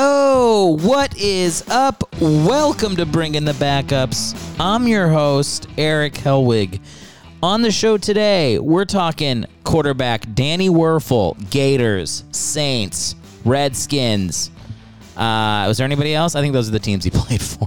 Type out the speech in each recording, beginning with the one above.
Oh, what is up? Welcome to Bringing the Backups. I'm your host, Eric Helwig. On the show today, we're talking quarterback Danny Wuerffel, Gators, Saints, Redskins. Uh, was there anybody else? I think those are the teams he played for.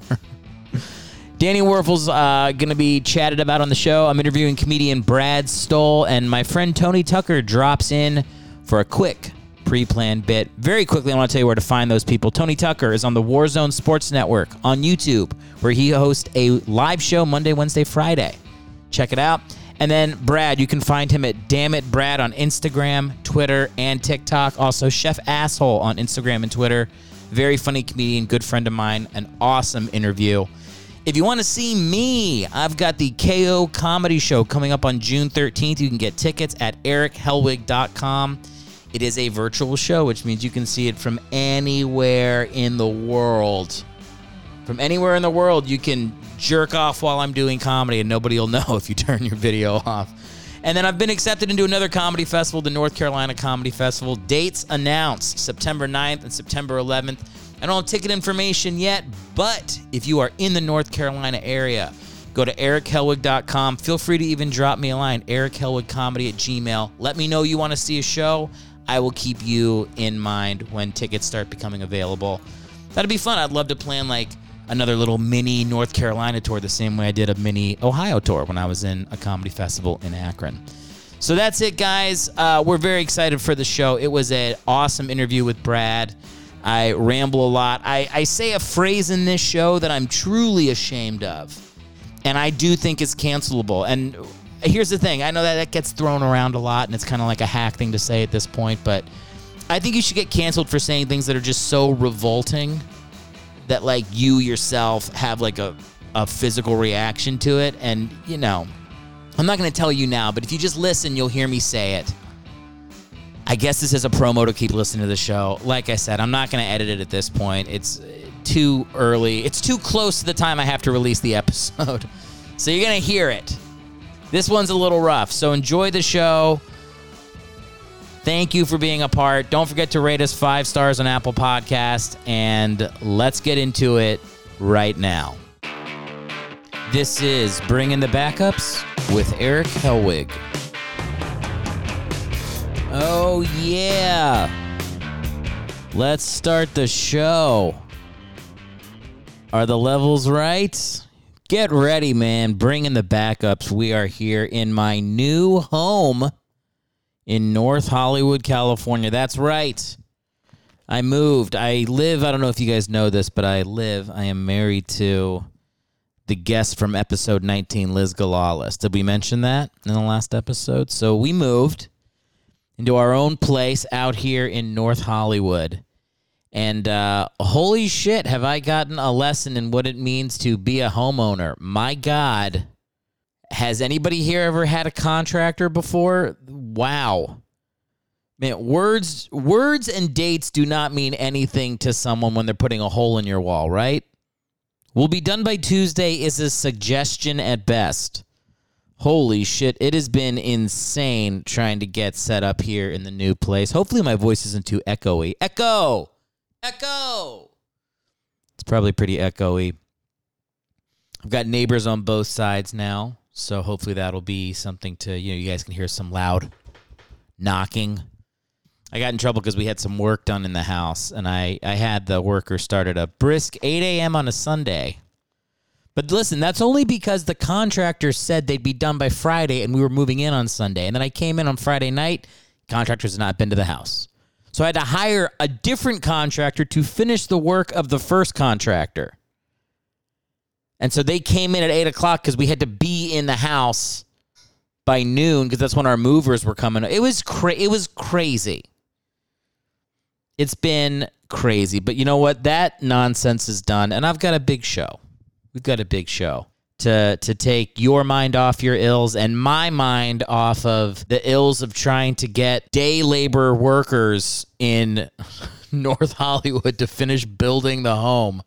Danny Wuerffel's uh, going to be chatted about on the show. I'm interviewing comedian Brad Stoll, and my friend Tony Tucker drops in for a quick pre-planned bit. Very quickly, I want to tell you where to find those people. Tony Tucker is on the Warzone Sports Network on YouTube, where he hosts a live show Monday, Wednesday, Friday. Check it out. And then Brad, you can find him at Damn It Brad on Instagram, Twitter, and TikTok. Also, Chef Asshole on Instagram and Twitter. Very funny comedian, good friend of mine. An awesome interview. If you want to see me, I've got the KO Comedy Show coming up on June 13th. You can get tickets at erichelwig.com. It is a virtual show, which means you can see it from anywhere in the world. From anywhere in the world, you can jerk off while I'm doing comedy, and nobody will know if you turn your video off. And then I've been accepted into another comedy festival, the North Carolina Comedy Festival. Dates announced September 9th and September 11th. I don't have ticket information yet, but if you are in the North Carolina area, go to erichelwig.com. Feel free to even drop me a line, erichelwigcomedy at gmail. Let me know you want to see a show. I will keep you in mind when tickets start becoming available. That'd be fun. I'd love to plan like another little mini North Carolina tour the same way I did a mini Ohio tour when I was in a comedy festival in Akron. So that's it, guys. Uh, we're very excited for the show. It was an awesome interview with Brad. I ramble a lot. I, I say a phrase in this show that I'm truly ashamed of, and I do think it's cancelable. And here's the thing I know that that gets thrown around a lot, and it's kind of like a hack thing to say at this point, but I think you should get canceled for saying things that are just so revolting that, like, you yourself have like a, a physical reaction to it. And, you know, I'm not going to tell you now, but if you just listen, you'll hear me say it. I guess this is a promo to keep listening to the show. Like I said, I'm not going to edit it at this point. It's uh, too early. It's too close to the time I have to release the episode. So you're going to hear it. This one's a little rough. So enjoy the show. Thank you for being a part. Don't forget to rate us five stars on Apple Podcast, and let's get into it right now. This is Bringing the Backups with Eric Helwig. Oh, yeah. Let's start the show. Are the levels right? Get ready, man. Bringing the backups. We are here in my new home in North Hollywood, California. That's right. I moved. I live, I don't know if you guys know this, but I live, I am married to the guest from episode 19, Liz Galalis. Did we mention that in the last episode? So we moved into our own place out here in North Hollywood. And uh, holy shit, have I gotten a lesson in what it means to be a homeowner. My God. Has anybody here ever had a contractor before? Wow. Man, words words and dates do not mean anything to someone when they're putting a hole in your wall, right? Will be done by Tuesday is a suggestion at best. Holy shit, it has been insane trying to get set up here in the new place. Hopefully my voice isn't too echoey. Echo! Echo! It's probably pretty echoey. I've got neighbors on both sides now, so hopefully that'll be something to, you know, you guys can hear some loud knocking. I got in trouble because we had some work done in the house, and I, I had the worker start at a brisk 8 a.m. on a Sunday. But listen, that's only because the contractor said they'd be done by Friday and we were moving in on Sunday. And then I came in on Friday night, contractors not been to the house. So I had to hire a different contractor to finish the work of the first contractor. And so they came in at eight o'clock because we had to be in the house by noon because that's when our movers were coming. It was cra- it was crazy. It's been crazy, but you know what? That nonsense is done, and I've got a big show. We've got a big show to to take your mind off your ills and my mind off of the ills of trying to get day labor workers in North Hollywood to finish building the home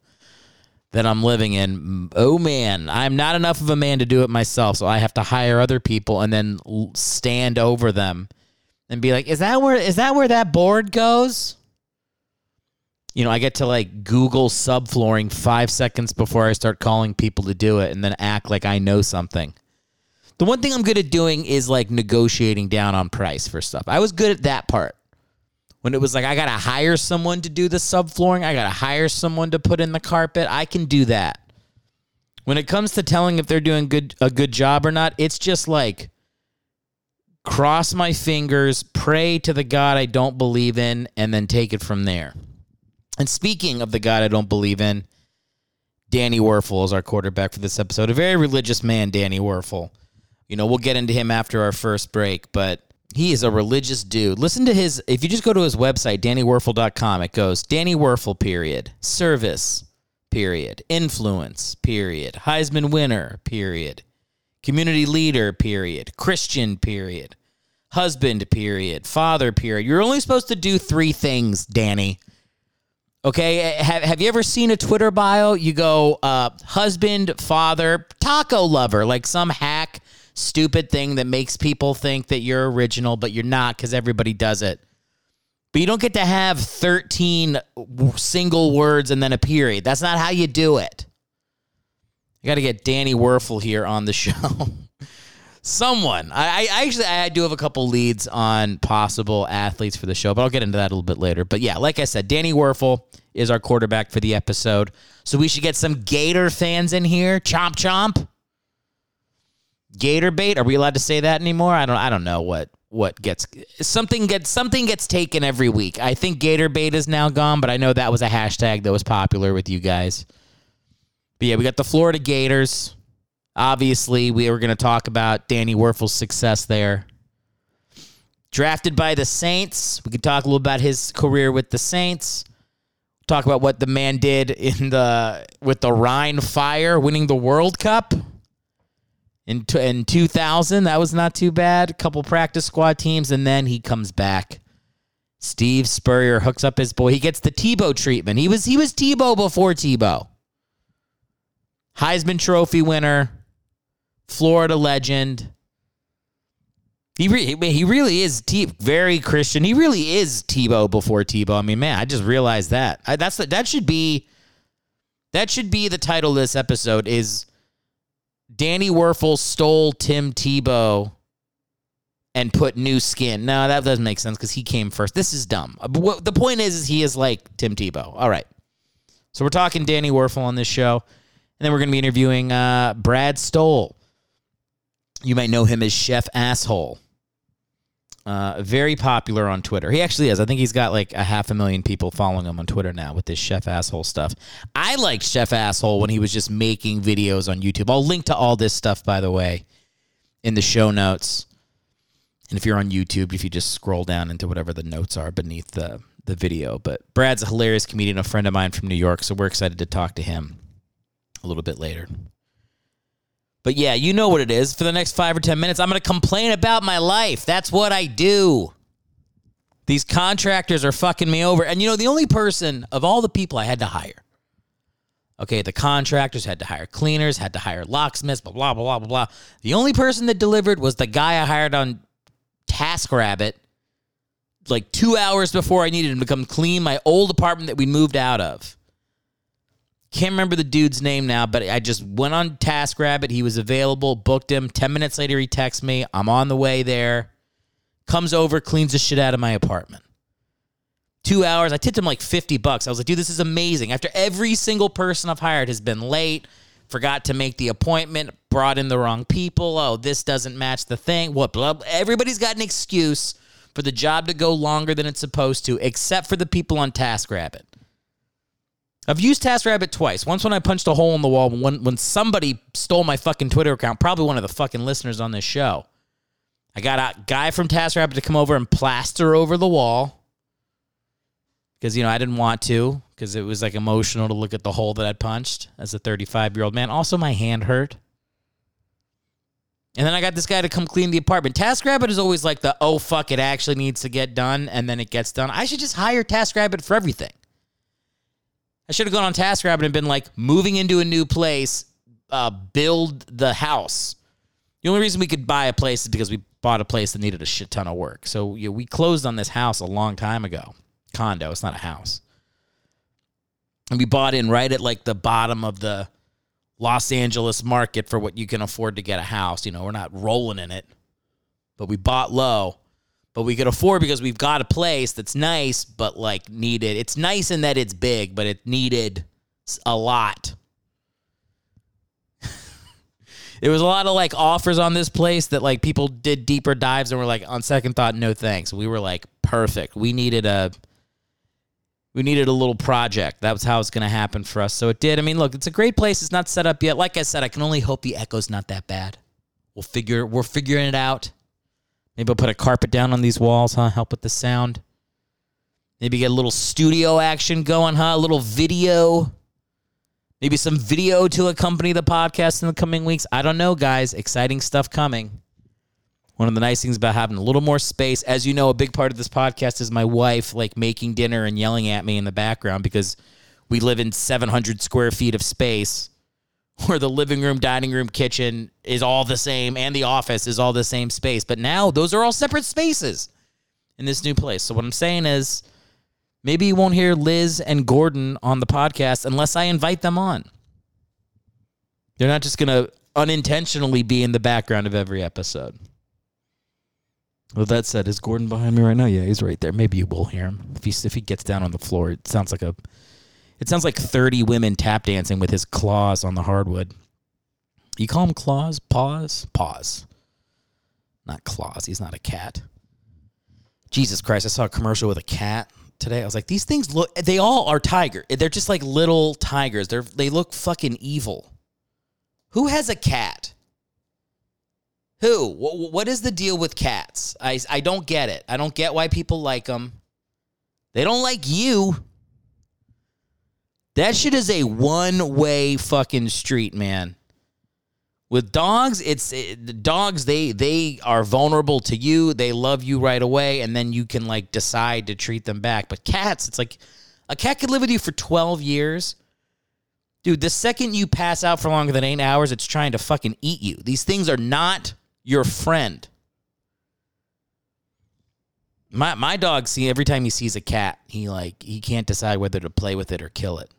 that I'm living in. Oh man, I'm not enough of a man to do it myself, so I have to hire other people and then stand over them and be like, "Is that where is that where that board goes?" You know, I get to like Google subflooring five seconds before I start calling people to do it and then act like I know something. The one thing I'm good at doing is like negotiating down on price for stuff. I was good at that part. When it was like, I got to hire someone to do the subflooring, I got to hire someone to put in the carpet, I can do that. When it comes to telling if they're doing good a good job or not, it's just like cross my fingers, pray to the God I don't believe in, and then take it from there. And speaking of the God I don't believe in, Danny Wuerffel is our quarterback for this episode. A very religious man, Danny Wuerffel. You know, we'll get into him after our first break, but he is a religious dude. Listen to his, if you just go to his website, dannywuerffel.com, it goes Danny Wuerffel, period. Service, period. Influence, period. Heisman winner, period. Community leader, period. Christian, period. Husband, period. Father, period. You're only supposed to do three things, Danny. Okay, have, have you ever seen a Twitter bio? You go, uh, husband, father, taco lover, like some hack, stupid thing that makes people think that you're original, but you're not because everybody does it. But you don't get to have 13 single words and then a period. That's not how you do it. I got to get Danny Wuerffel here on the show. Someone. I, I actually I do have a couple leads on possible athletes for the show, but I'll get into that a little bit later. But yeah, like I said, Danny Wuerffel is our quarterback for the episode. So we should get some Gator fans in here. Chomp chomp. Gator bait. Are we allowed to say that anymore? I don't I don't know what what gets something gets something gets taken every week. I think Gator bait is now gone, but I know that was a hashtag that was popular with you guys. But yeah, we got the Florida Gators. Obviously, we were going to talk about Danny Wuerffel's success there. Drafted by the Saints. We could talk a little about his career with the Saints. Talk about what the man did in the with the Rhein Fire, winning the World Cup in in 2000. That was not too bad. A couple practice squad teams, and then he comes back. Steve Spurrier hooks up his boy. He gets the Tebow treatment. He was he was Tebow before Tebow. Heisman Trophy winner, Florida legend. He re- he really is T- very Christian. He really is Tebow before Tebow. I mean, man, I just realized that. I, that's the, that should be that should be the title of this episode. Is Danny Wuerffel stole Tim Tebow and put new skin? No, that doesn't make sense because he came first. This is dumb. The point is, is he is like Tim Tebow. All right, so we're talking Danny Wuerffel on this show, and then we're going to be interviewing uh, Brad Stoll. You might know him as Chef Asshole. Uh, very popular on Twitter. He actually is. I think he's got like a half a million people following him on Twitter now with this Chef Asshole stuff. I liked Chef Asshole when he was just making videos on YouTube. I'll link to all this stuff, by the way, in the show notes. And if you're on YouTube, if you just scroll down into whatever the notes are beneath the, the video. But Brad's a hilarious comedian, a friend of mine from New York, so we're excited to talk to him a little bit later. But yeah, you know what it is. For the next five or 10 minutes, I'm going to complain about my life. That's what I do. These contractors are fucking me over. And you know, the only person of all the people I had to hire, okay, the contractors had to hire cleaners, had to hire locksmiths, blah, blah, blah, blah, blah. The only person that delivered was the guy I hired on TaskRabbit like two hours before I needed him to come clean my old apartment that we moved out of. Can't remember the dude's name now, but I just went on TaskRabbit. He was available, booked him. 10 minutes later, he texts me. I'm on the way there. Comes over, cleans the shit out of my apartment. Two hours. I tipped him like 50 bucks. I was like, dude, this is amazing. After every single person I've hired has been late, forgot to make the appointment, brought in the wrong people. Oh, this doesn't match the thing. What? Blah, blah. Everybody's got an excuse for the job to go longer than it's supposed to, except for the people on TaskRabbit. I've used TaskRabbit twice. Once when I punched a hole in the wall when when somebody stole my fucking Twitter account, probably one of the fucking listeners on this show. I got a guy from TaskRabbit to come over and plaster over the wall because you know I didn't want to because it was like emotional to look at the hole that I'd punched as a 35 year old man. Also, my hand hurt. And then I got this guy to come clean the apartment. TaskRabbit is always like the oh fuck it actually needs to get done and then it gets done. I should just hire TaskRabbit for everything. I should have gone on TaskRabbit and been like, moving into a new place, uh, build the house. The only reason we could buy a place is because we bought a place that needed a shit ton of work. So you know, we closed on this house a long time ago. Condo, it's not a house. And we bought in right at like the bottom of the Los Angeles market for what you can afford to get a house. You know, we're not rolling in it, but we bought low. But we could afford because we've got a place that's nice, but like needed. It's nice in that it's big, but it needed a lot. there was a lot of like offers on this place that like people did deeper dives and were like, on second thought, no thanks. We were like, perfect. We needed a we needed a little project. That was how it's going to happen for us. So it did. I mean, look, it's a great place. It's not set up yet. Like I said, I can only hope the echo's not that bad. We'll figure. We're figuring it out. Maybe I'll put a carpet down on these walls, huh? Help with the sound. Maybe get a little studio action going, huh? A little video. Maybe some video to accompany the podcast in the coming weeks. I don't know, guys. Exciting stuff coming. One of the nice things about having a little more space, as you know, a big part of this podcast is my wife like making dinner and yelling at me in the background because we live in 700 square feet of space where the living room, dining room, kitchen is all the same and the office is all the same space. But now those are all separate spaces in this new place. So what I'm saying is maybe you won't hear Liz and Gordon on the podcast unless I invite them on. They're not just going to unintentionally be in the background of every episode. With that said, is Gordon behind me right now? Yeah, he's right there. Maybe you will hear him if he if he gets down on the floor. It sounds like a, it sounds like thirty women tap dancing with his claws on the hardwood. You call him claws? Paws? Paws. Not claws. He's not a cat. Jesus Christ! I saw a commercial with a cat today. I was like, these things look. They all are tiger. They're just like little tigers. They're they look fucking evil. Who has a cat? Who? What is the deal with cats? I, I don't get it. I don't get why people like them. They don't like you. That shit is a one way fucking street, man. With dogs, it's it, dogs. They they are vulnerable to you. They love you right away, and then you can like decide to treat them back. But cats, it's like a cat could live with you for twelve years, dude. The second you pass out for longer than eight hours, it's trying to fucking eat you. These things are not your friend. My my dog see every time he sees a cat, he like he can't decide whether to play with it or kill it.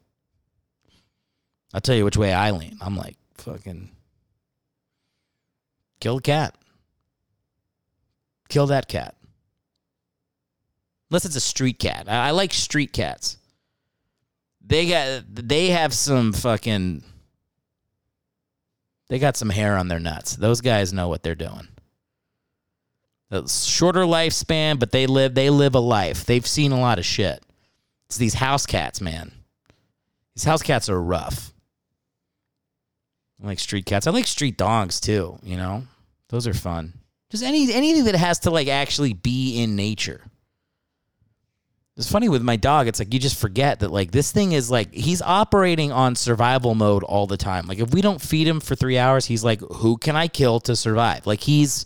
I'll tell you which way I lean. I'm like fucking kill the cat. Kill that cat. Unless it's a street cat. I, I like street cats. They got they have some fucking they got some hair on their nuts. Those guys know what they're doing. The shorter lifespan, but they live they live a life. They've seen a lot of shit. It's these house cats, man. These house cats are rough. I like street cats. I like street dogs too, you know? Those are fun. Just any anything that has to like actually be in nature. It's funny with my dog. It's like you just forget that like this thing is like he's operating on survival mode all the time. Like if we don't feed him for three hours, he's like, "Who can I kill to survive?" Like he's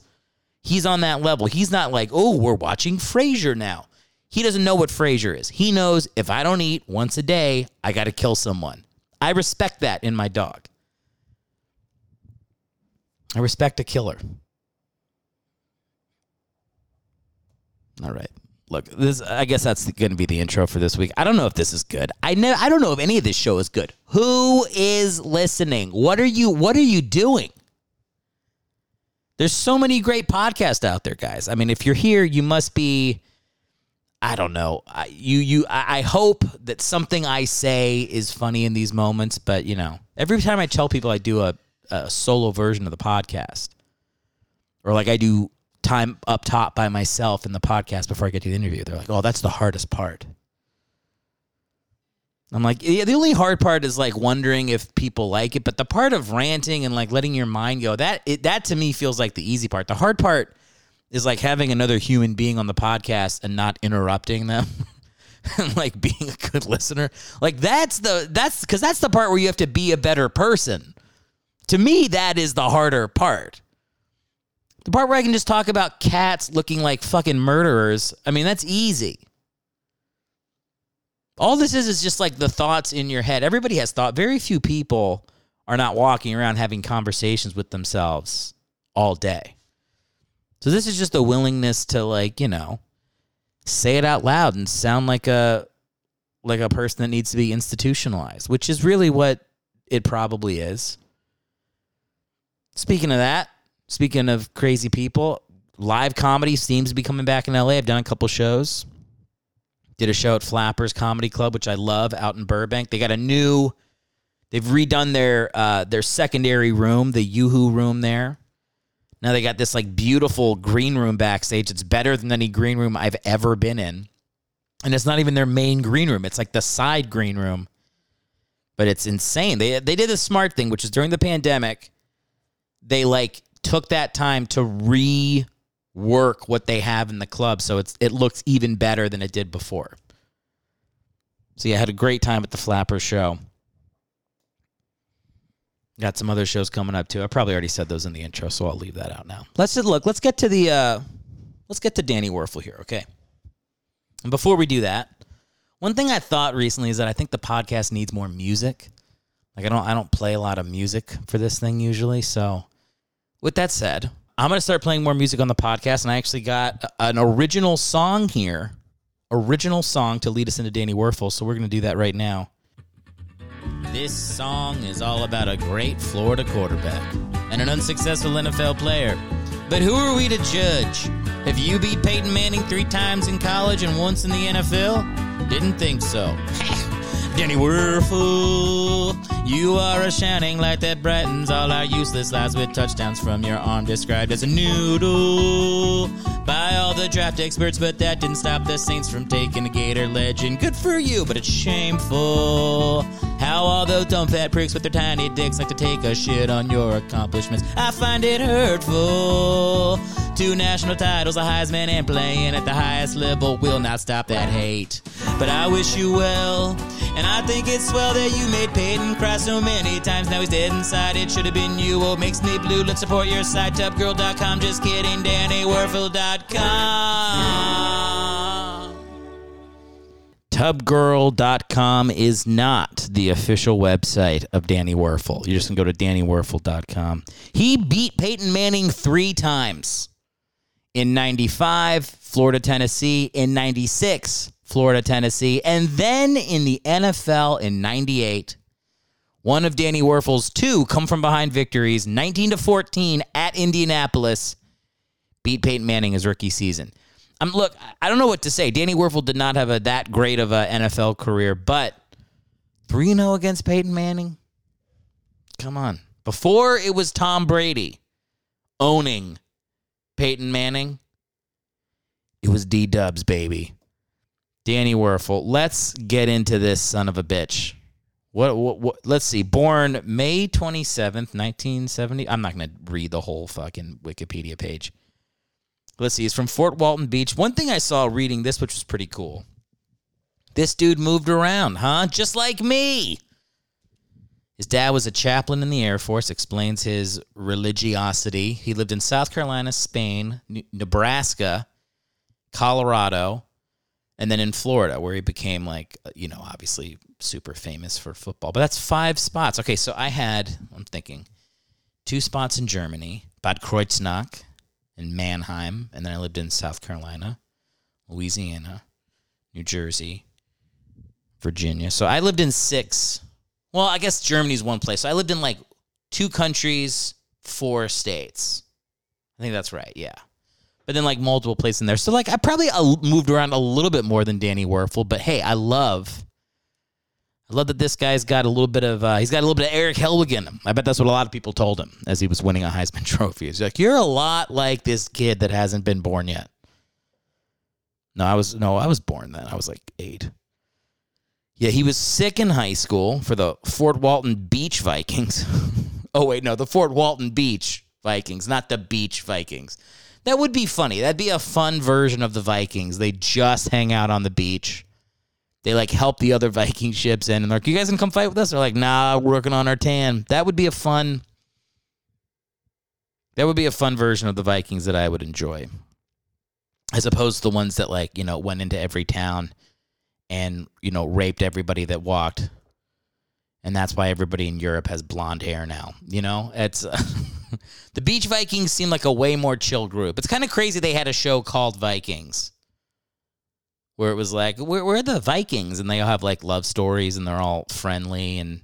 he's on that level. He's not like, "Oh, we're watching Frasier now." He doesn't know what Frasier is. He knows if I don't eat once a day, I got to kill someone. I respect that in my dog. I respect a killer. All right look, this I guess that's going to be the intro for this week. I don't know if this is good. I know I don't know if any of this show is good. Who is listening? What are you what are you doing? There's so many great podcasts out there, guys. I mean, if you're here, you must be I don't know. I, you you I, I hope that something I say is funny in these moments, but you know, every time I tell people I do a, a solo version of the podcast or like I do time up top by myself in the podcast before I get to the interview. They're like, "Oh, that's the hardest part." I'm like, yeah, the only hard part is like wondering if people like it, but the part of ranting and like letting your mind go, that it, that to me feels like the easy part. The hard part is like having another human being on the podcast and not interrupting them. and like being a good listener. Like that's the that's cuz that's the part where you have to be a better person. To me that is the harder part. The part where I can just talk about cats looking like fucking murderers, I mean, that's easy. All this is is just like the thoughts in your head. Everybody has thought. Very few people are not walking around having conversations with themselves all day. So this is just a willingness to like, you know, say it out loud and sound like a like a person that needs to be institutionalized, which is really what it probably is. Speaking of that, speaking of crazy people, live comedy seems to be coming back in LA. I've done a couple shows. Did a show at Flappers Comedy Club, which I love, out in Burbank. They got a new, they've redone their uh, their secondary room, the YooHoo room there. Now they got this like beautiful green room backstage. It's better than any green room I've ever been in. And it's not even their main green room. It's like the side green room. But it's insane. They they did a smart thing, which is during the pandemic, they like took that time to rework what they have in the club so it's it looks even better than it did before. So yeah, I had a great time at the Flapper show. Got some other shows coming up too. I probably already said those in the intro, so I'll leave that out now. Let's just look. Let's get to the. Uh, let's get to Danny Wuerffel here, okay? And before we do that, one thing I thought recently is that I think the podcast needs more music. Like I don't, I don't play a lot of music for this thing usually. So, with that said, I'm gonna start playing more music on the podcast, and I actually got an original song here, original song to lead us into Danny Wuerffel. So we're gonna do that right now. This song is all about a great Florida quarterback and an unsuccessful NFL player. But who are we to judge? Have you beat Peyton Manning three times in college and once in the NFL? Didn't think so. Danny Wuerffel, you are a shining light that brightens all our useless lives with touchdowns from your arm, described as a noodle by all the draft experts. But that didn't stop the Saints from taking a Gator legend. Good for you, but it's shameful how all those dumb fat pricks with their tiny dicks like to take a shit on your accomplishments. I find it hurtful. Two national titles, a Heisman, and playing at the highest level will not stop that hate. But I wish you well, and I think it's swell that you made Peyton cry so many times. Now he's dead inside. It should have been you. Oh, makes me blue. Let's support your site, tubgirl.com. Just kidding, DannyWuerffel.com. Tubgirl.com is not the official website of Danny Wuerffel. You're just going to go to DannyWuerffel.com. He beat Peyton Manning three times in 95, Florida, Tennessee, in 96, Florida, Tennessee, and then in the NFL in 98. One of Danny Wuerffel's two come from behind victories, 19 to 14 at Indianapolis, beat Peyton Manning his rookie season. I'm look, I don't know what to say. Danny Wuerffel did not have a that great of a NFL career, but 3 0 against Peyton Manning? Come on. Before it was Tom Brady owning Peyton Manning, it was D Dubs, baby. Danny Wuerffel. Let's get into this son of a bitch. What, what, what let's see. Born May 27th, 1970. I'm not going to read the whole fucking Wikipedia page. Let's see. He's from Fort Walton Beach. One thing I saw reading this, which was pretty cool. This dude moved around, huh? Just like me. His dad was a chaplain in the Air Force, explains his religiosity. He lived in South Carolina, Spain, Nebraska, Colorado, and then in Florida, where he became like, uh, you know, obviously super famous for football. But that's five spots. Okay, so I had, I'm thinking, two spots in Germany, Bad Kreuznach in Mannheim, and then I lived in South Carolina, Louisiana, New Jersey, Virginia. So I lived in six. Well, I guess Germany's one place. So I lived in like two countries, four states. I think that's right. Yeah. But then like multiple places in there. So like I probably uh, moved around a little bit more than Danny Wuerffel, but hey, I love I love that this guy's got a little bit of uh, he's got a little bit of Eric Hellwig in him. I bet that's what a lot of people told him as he was winning a Heisman Trophy. He's like, "You're a lot like this kid that hasn't been born yet." No, I was no, I was born then. I was like eight. Yeah, he was sick in high school for the Fort Walton Beach Vikings. oh wait, no, the Fort Walton Beach Vikings, not the Beach Vikings. That would be funny. That'd be a fun version of the Vikings. They just hang out on the beach they like help the other Viking ships in and they're like, You guys can come fight with us? They're like, nah, we're working on our tan. That would be a fun that would be a fun version of the Vikings that I would enjoy. As opposed to the ones that like, you know, went into every town and, you know, raped everybody that walked. And that's why everybody in Europe has blonde hair now. You know, it's uh, the Beach Vikings seem like a way more chill group. It's kind of crazy they had a show called Vikings where it was like, where, where are the Vikings? And they all have like love stories and they're all friendly and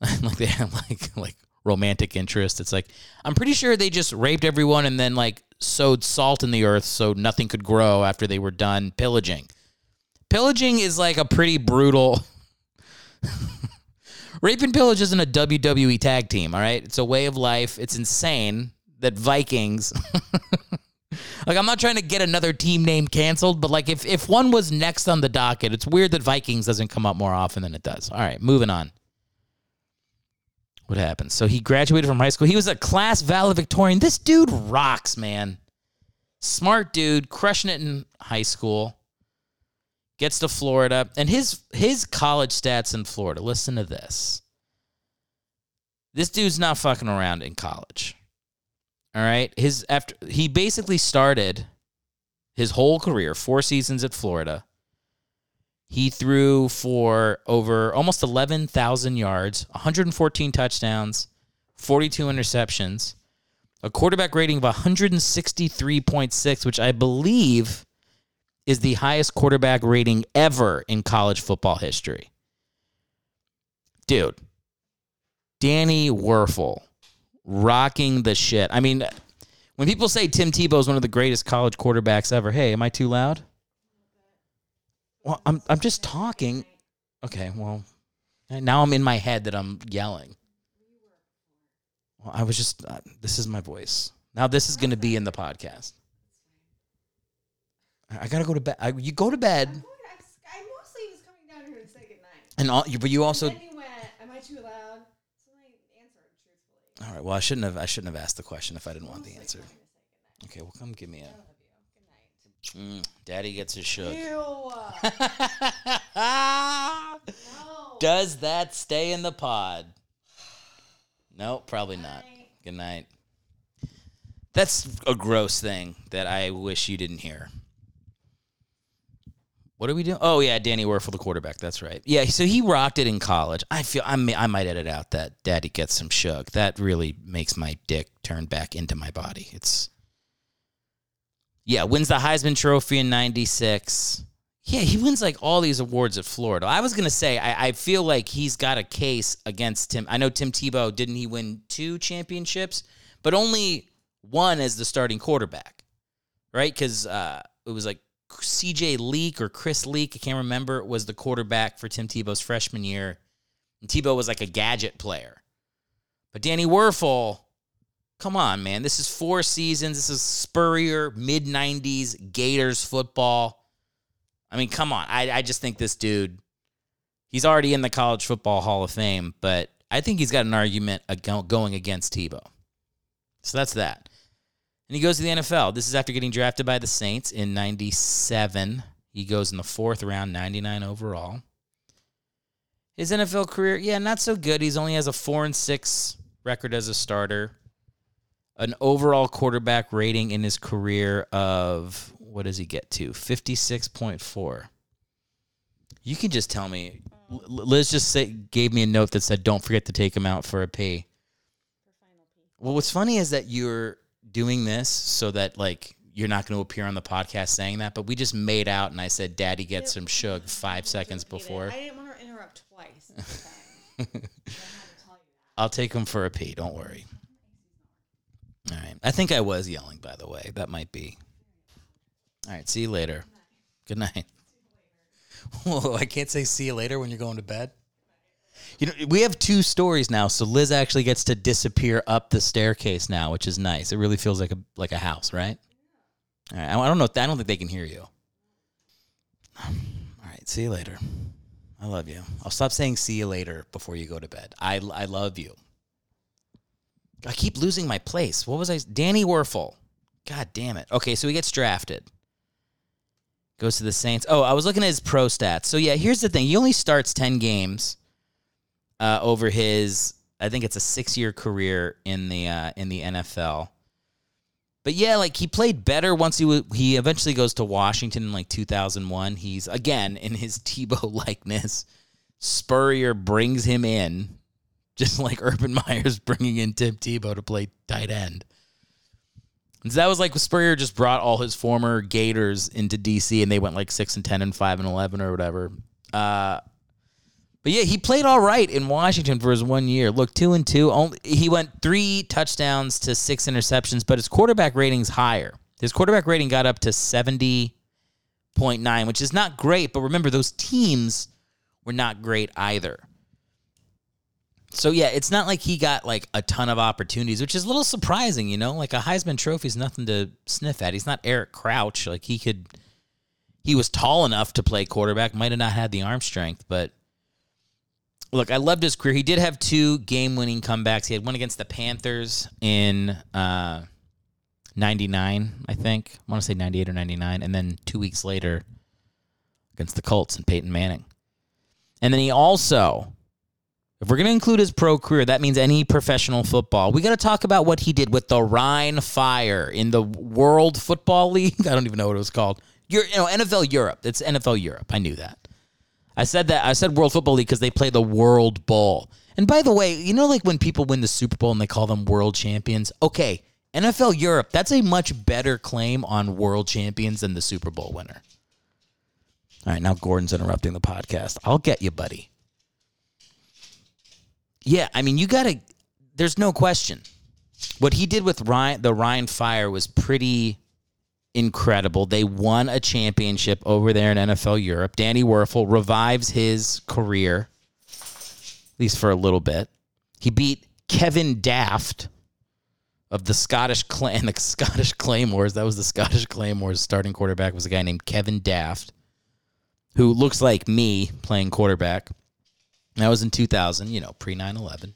like they have like like romantic interest. It's like I'm pretty sure they just raped everyone and then like sowed salt in the earth so nothing could grow after they were done pillaging. Pillaging is like a pretty brutal. Rape and pillage isn't a WWE tag team, all right? It's a way of life. It's insane that Vikings. like, I'm not trying to get another team name canceled, but like, if, if one was next on the docket, it's weird that Vikings doesn't come up more often than it does. All right, moving on. What happened? So he graduated from high school. He was a class valedictorian. This dude rocks, man. Smart dude, crushing it in high school gets to Florida, and his his college stats in Florida. Listen to this. This dude's not fucking around in college. All right, his after he basically started his whole career, four seasons at Florida. He threw for over almost 11,000 yards, 114 touchdowns, 42 interceptions, a quarterback rating of 163.6, which I believe is the highest quarterback rating ever in college football history. Dude, Danny Wuerffel rocking the shit. I mean, when people say Tim Tebow is one of the greatest college quarterbacks ever, hey, am I too loud? Well, I'm I'm just talking. Okay, well, now I'm in my head that I'm yelling. Well, I was just uh, this is my voice. Now this is going to be in the podcast. I gotta go to bed. You go to bed, I'm going to, I mostly was coming down here to say goodnight. and all. But you also. then you went, am I too loud? So I answered truthfully. All right. Well, I shouldn't have. I shouldn't have asked the question if I didn't want the answer. Okay. Well, come give me a. Mm, Daddy gets his shook. Ew. no. Does that stay in the pod? No, probably not. Good night. That's a gross thing that I wish you didn't hear. What are we doing? Oh yeah, Danny Wuerffel, the quarterback. That's right. Yeah, so he rocked it in college. I feel I may, I might edit out that Daddy gets some shook. That really makes my dick turn back into my body. It's yeah, wins the Heisman Trophy in '96. Yeah, he wins like all these awards at Florida. I was gonna say I, I feel like he's got a case against Tim. I know Tim Tebow didn't he win two championships, but only one as the starting quarterback, right? Because uh, it was like C.J. Leak or Chris Leak, I can't remember, was the quarterback for Tim Tebow's freshman year, and Tebow was like a gadget player. But Danny Wuerffel, come on, man, this is four seasons. This is Spurrier mid '90s Gators football. I mean, come on. I, I just think this dude, he's already in the College Football Hall of Fame, but I think he's got an argument going against Tebow. So that's that. And he goes to the NFL. This is after getting drafted by the Saints in 97. He goes in the fourth round, 99 overall. His NFL career, yeah, not so good. He's only has a 4 and 6 record as a starter. An overall quarterback rating in his career of what does he get to? 56.4. You can just tell me. Liz just say, gave me a note that said, "Don't forget to take him out for a pee." Well, what's funny is that you're doing this so that like you're not going to appear on the podcast saying that, but we just made out, and I said, "Daddy gets some shug" five seconds before. I didn't want to interrupt twice. I had to tell you that. I'll take him for a pee. Don't worry. All right. I think I was yelling, by the way. That might be. All right. See you later. Good night. Whoa, I can't say see you later when you're going to bed. You know, we have two stories now, so Liz actually gets to disappear up the staircase now, which is nice. It really feels like a like a house, right? All right. I don't know. I don't think they can hear you. All right. See you later. I love you. I'll stop saying see you later before you go to bed. I, I love you. I keep losing my place. What was I? Danny Wuerffel. God damn it. Okay, so he gets drafted. Goes to the Saints. Oh, I was looking at his pro stats. So yeah, here's the thing. He only starts 10 games uh, over his I think it's a 6-year career in the uh, in the NFL. But yeah, like he played better once he w- he eventually goes to Washington in like 2001. He's again in his Tebow likeness. Spurrier brings him in, just like Urban Meyer's bringing in Tim Tebow to play tight end. So that was like Spurrier just brought all his former Gators into DC and they went like 6 and 10 and 5 and 11 or whatever. Uh, but yeah, he played all right in Washington for his one year. Look, 2 and 2. Only he went 3 touchdowns to 6 interceptions, but his quarterback rating's higher. His quarterback rating got up to 70.9, which is not great, but remember those teams were not great either. So yeah, it's not like he got like a ton of opportunities, which is a little surprising, you know? Like a Heisman trophy is nothing to sniff at. He's not Eric Crouch. Like he could he was tall enough to play quarterback, might have not had the arm strength, but look, I loved his career. He did have two game-winning comebacks. He had one against the Panthers in uh 99, I think. I want to say 98 or 99, and then 2 weeks later against the Colts and Peyton Manning. And then he also if we're going to include his pro career, that means any professional football. We got to talk about what he did with the Rhein Fire in the World Football League. I don't even know what it was called. You're, you know, NFL Europe. It's NFL Europe. I knew that. I said that. I said World Football League because they play the World Bowl. And by the way, you know, like when people win the Super Bowl and they call them world champions? Okay, NFL Europe, that's a much better claim on world champions than the Super Bowl winner. All right, now Gordon's interrupting the podcast. I'll get you, buddy. Yeah, I mean, you got to. There's no question. What he did with Rhein, the Rhein Fire was pretty incredible. They won a championship over there in NFL Europe. Danny Wuerffel revives his career, at least for a little bit. He beat Kevin Daft of the Scottish clan, the Scottish Claymores. That was the Scottish Claymores starting quarterback was a guy named Kevin Daft, who looks like me playing quarterback. That was in 2000, you know, pre 9 11.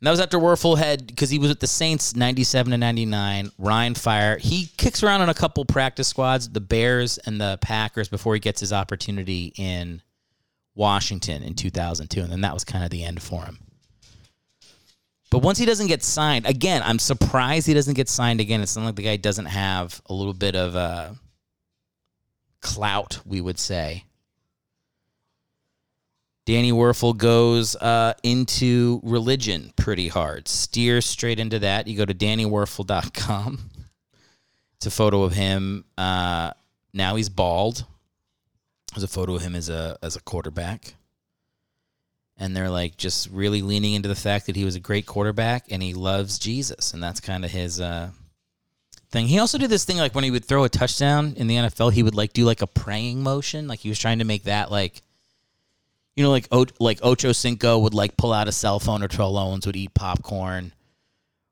And that was after Wuerffel had, because he was with the Saints 97 to 99, Rhein Fire. He kicks around on a couple practice squads, the Bears and the Packers, before he gets his opportunity in Washington in 2002. And then that was kind of the end for him. But once he doesn't get signed, again, I'm surprised he doesn't get signed again. It's not like the guy doesn't have a little bit of uh, clout, we would say. Danny Wuerffel goes uh, into religion pretty hard. Steers straight into that. You go to DannyWuerffel.com. It's a photo of him. Uh, now he's bald. There's a photo of him as a as a quarterback. And they're like just really leaning into the fact that he was a great quarterback and he loves Jesus. And that's kind of his uh, thing. He also did this thing like when he would throw a touchdown in the NFL, he would like do like a praying motion. Like he was trying to make that like you know, like o- like Ocho Cinco would like pull out a cell phone, or Terrell Owens would eat popcorn,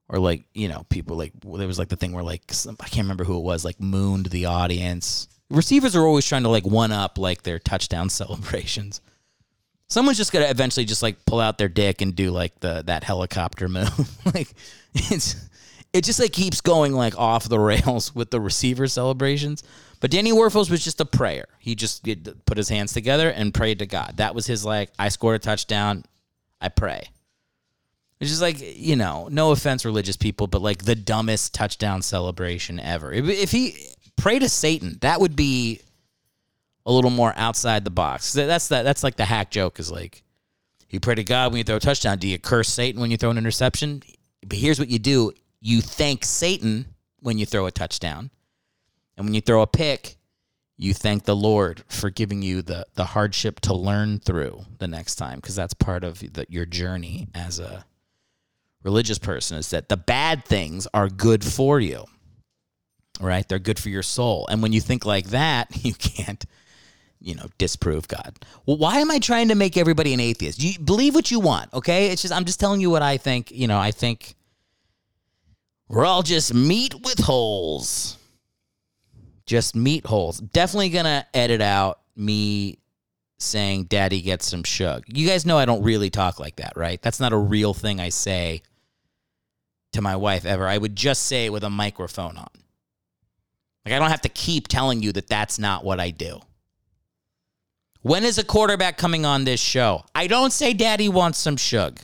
or like you know, people like there was like the thing where like some, I can't remember who it was, like mooned the audience. Receivers are always trying to like one up like their touchdown celebrations. Someone's just gonna eventually just like pull out their dick and do like the that helicopter move. like it's it just like keeps going like off the rails with the receiver celebrations. But Danny Wuerffel's was just a prayer. He just put his hands together and prayed to God. That was his like, I scored a touchdown, I pray. It's just like, you know, no offense, religious people, but like the dumbest touchdown celebration ever. If, if he pray to Satan, that would be a little more outside the box. That's that. That's like the hack joke is like, you pray to God when you throw a touchdown. Do you curse Satan when you throw an interception? But here's what you do: you thank Satan when you throw a touchdown. And when you throw a pick, you thank the Lord for giving you the, the hardship to learn through the next time, because that's part of the, your journey as a religious person is that the bad things are good for you, right? They're good for your soul. And when you think like that, you can't, you know, disprove God. Well, why am I trying to make everybody an atheist? You believe what you want, okay? It's just, I'm just telling you what I think. You know, I think we're all just meat with holes just meat holes. Definitely gonna edit out me saying daddy gets some shug. You guys know I don't really talk like that, right? That's not a real thing I say to my wife ever. I would just say it with a microphone on. Like I don't have to keep telling you that that's not what I do. When is a quarterback coming on this show? I don't say daddy wants some shug.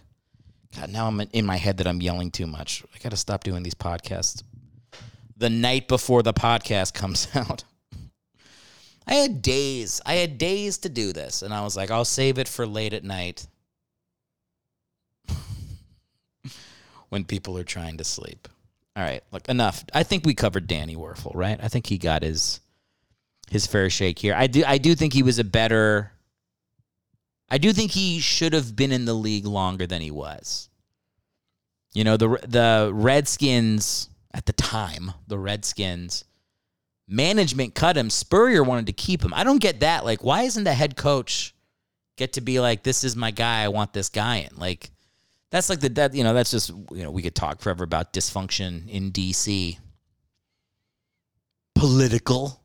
God, now I'm in my head that I'm yelling too much. I got to stop doing these podcasts the night before the podcast comes out. I had days. I had days to do this. And I was like, I'll save it for late at night when people are trying to sleep. All right, look, enough. I think we covered Danny Wuerffel, right? I think he got his his fair shake here. I do I do think he was a better I do think he should have been in the league longer than he was. You know, the the Redskins at the time, the Redskins management cut him. Spurrier wanted to keep him. I don't get that. Like, why isn't the head coach get to be like, this is my guy. I want this guy in. Like, that's like the that you know that's just you know we could talk forever about dysfunction in DC. Political.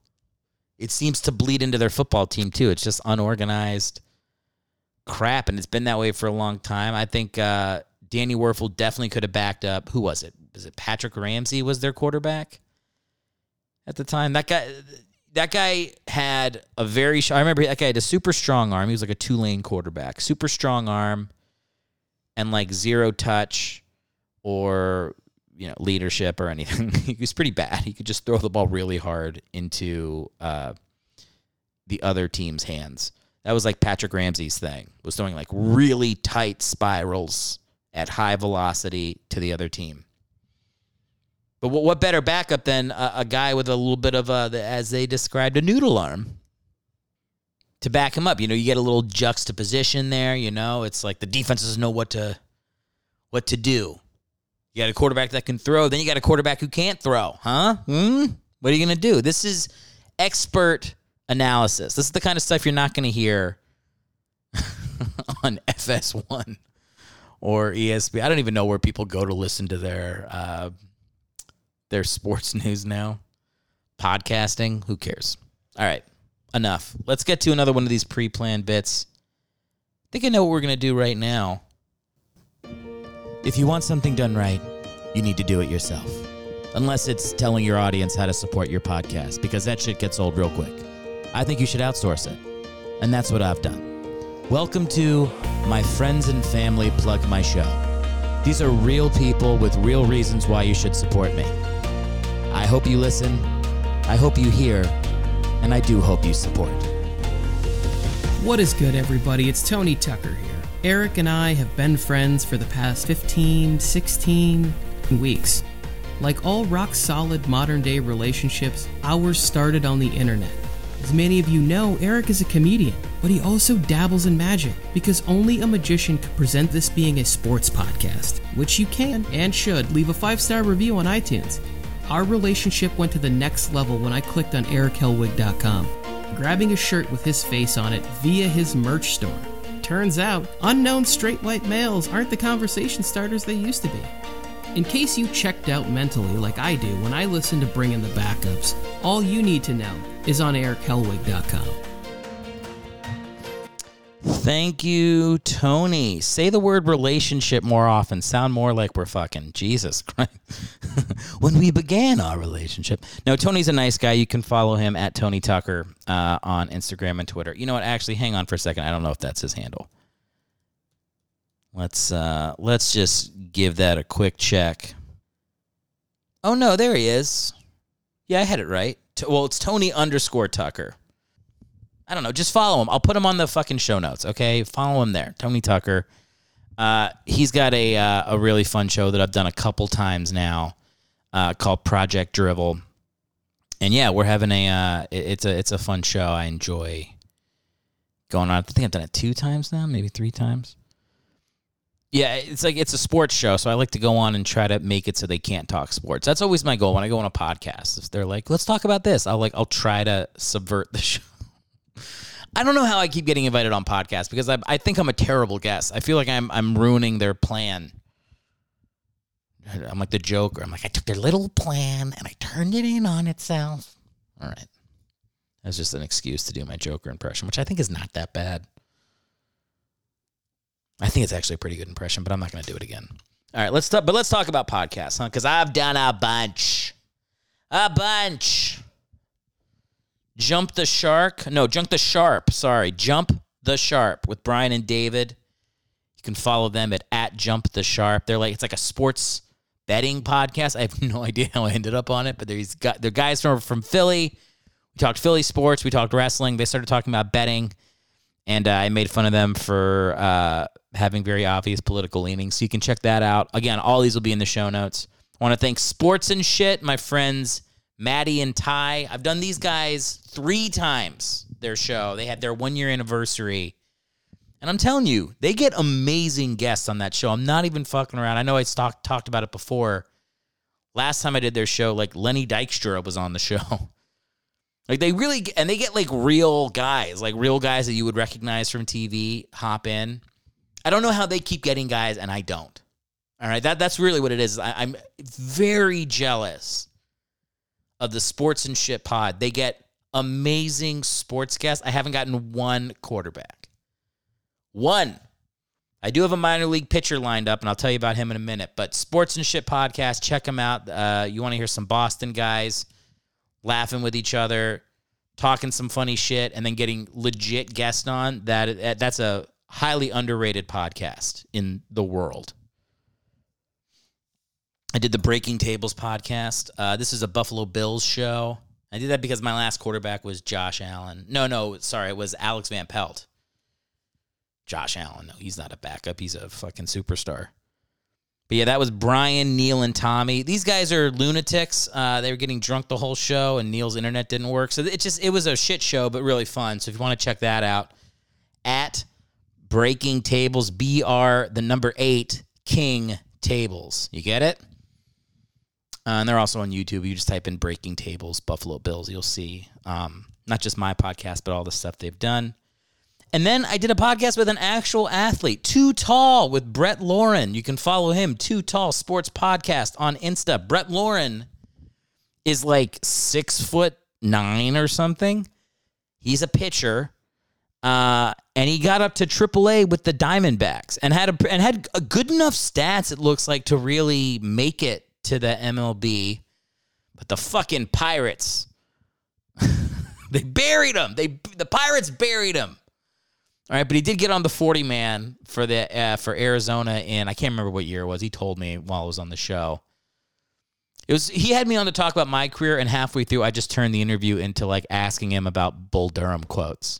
It seems to bleed into their football team too. It's just unorganized crap, and it's been that way for a long time. I think uh, Danny Wuerffel definitely could have backed up. Who was it? Was it Patrick Ramsey? Was their quarterback at the time? That guy. That guy had a very. I remember that guy had a super strong arm. He was like a two lane quarterback. Super strong arm and like zero touch or you know leadership or anything. he was pretty bad. He could just throw the ball really hard into uh, the other team's hands. That was like Patrick Ramsey's thing. Was throwing like really tight spirals at high velocity to the other team. But what, what better backup than a, a guy with a little bit of a, as they described, a noodle arm? to back him up. You know, you get a little juxtaposition there. You know, it's like the defense doesn't know what to what to do. You got a quarterback that can throw, then you got a quarterback who can't throw, huh? Hmm? What are you gonna do? This is expert analysis. This is the kind of stuff you're not gonna hear on FS1 or ESP. I don't even know where people go to listen to their uh, their sports news now. Podcasting, who cares? All right enough. Let's get to another one of these pre planned bits. I think I know what we're going to do right now. If you want something done right, you need to do it yourself. Unless it's telling your audience how to support your podcast, because that shit gets old real quick. I think you should outsource it. And that's what I've done. Welcome to My Friends and Family Plug My Show. These are real people with real reasons why you should support me. I hope you listen. I hope you hear and I do hope you support. What is good, everybody? It's Tony Tucker here. Eric and I have been friends for the past 15, 16 weeks. Like all rock solid modern day relationships, ours started on the internet. As many of you know, Eric is a comedian, but he also dabbles in magic because only a magician could present this being a sports podcast, which you can and should leave a five star review on iTunes. Our relationship went to the next level when I clicked on erichellwig.com, grabbing a shirt with his face on it via his merch store. Turns out, unknown straight white males aren't the conversation starters they used to be. In case you checked out mentally like I do when I listen to Bring in the Backups, all you need to know is on erichellwig.com. Thank you, Tony. Say the word relationship more often. Sound more like we're fucking Jesus Christ. when we began our relationship. No, Tony's a nice guy. You can follow him at Tony Tucker uh, on Instagram and Twitter. You know what? Actually, hang on for a second. I don't know if that's his handle. Let's uh, let's just give that a quick check. Oh no, there he is. Yeah, I had it right. Well, it's Tony underscore Tucker. I don't know. Just follow him. I'll put him on the fucking show notes. Okay, follow him there. Tony Tucker. Uh, he's got a uh, a really fun show that I've done a couple times now, uh, called Project Drivel. And yeah, we're having a uh, it, it's a it's a fun show. I enjoy going on. I think I've done it two times now, maybe three times. Yeah, it's like it's a sports show, so I like to go on and try to make it so they can't talk sports. That's always my goal when I go on a podcast. If they're like, "Let's talk about this," I'll like I'll try to subvert the show. I don't know how I keep getting invited on podcasts because I, I think I'm a terrible guest. I feel like I'm I'm ruining their plan. I'm like the Joker. I'm like I took their little plan and I turned it in on itself. All right, that's just an excuse to do my Joker impression, which I think is not that bad. I think it's actually a pretty good impression, but I'm not going to do it again. All right, let's talk. But let's talk about podcasts, huh? Because I've done a bunch, a bunch. Jump the Shark. No, Jump the Sharp. Sorry. Jump the Sharp with Brian and David. You can follow them at, at Jump the Sharp. They're like, it's like a sports betting podcast. I have no idea how I ended up on it, but there's got they're guys from, from Philly. We talked Philly sports. We talked wrestling. They started talking about betting. And uh, I made fun of them for uh, having very obvious political leanings. So you can check that out. Again, all these will be in the show notes. I want to thank Sports and Shit, my friends Maddie and Ty. I've done these guys three times, their show. They had their one year anniversary. And I'm telling you, they get amazing guests on that show. I'm not even fucking around. I know I talk, talked about it before. Last time I did their show, like Lenny Dykstra was on the show. Like they really, and they get like real guys, like real guys that you would recognize from TV hop in. I don't know how they keep getting guys, and I don't. All right, that that's really what it is. I, I'm very jealous of the sports and shit pod. They get amazing sports guests. I haven't gotten one quarterback. One. I do have a minor league pitcher lined up, and I'll tell you about him in a minute. But Sports and Shit podcast, check them out. Uh, you want to hear some Boston guys laughing with each other, talking some funny shit, and then getting legit guests on. That that's a highly underrated podcast in the world. I did the Breaking Tables podcast. Uh, this is a Buffalo Bills show. I did that because my last quarterback was Josh Allen. No, no, sorry, it was Alex Van Pelt. Josh Allen. No, he's not a backup. He's a fucking superstar. But yeah, that was Brian, Neil, and Tommy. These guys are lunatics. Uh, they were getting drunk the whole show, and Neil's internet didn't work. So it just it was a shit show, but really fun. So if you want to check that out, at Breaking Tables, BR the number eight King Tables. You get it? Uh, and they're also on YouTube. You just type in Breaking Tables Buffalo Bills, you'll see um, not just my podcast, but all the stuff they've done. And then I did a podcast with an actual athlete, Too Tall, with Brett Lauren. You can follow him, Too Tall Sports Podcast on Insta. Brett Lauren is like six foot nine or something. He's a pitcher. Uh, and he got up to AAA with the Diamondbacks and had a and had a good enough stats. It looks like to really make it to the MLB, but the fucking Pirates, they buried him. They the Pirates buried him. All right, but he did get on the 40 man for the uh, for Arizona in I can't remember what year it was. He told me while I was on the show. It was he had me on to talk about my career, and halfway through, I just turned the interview into like asking him about Bull Durham quotes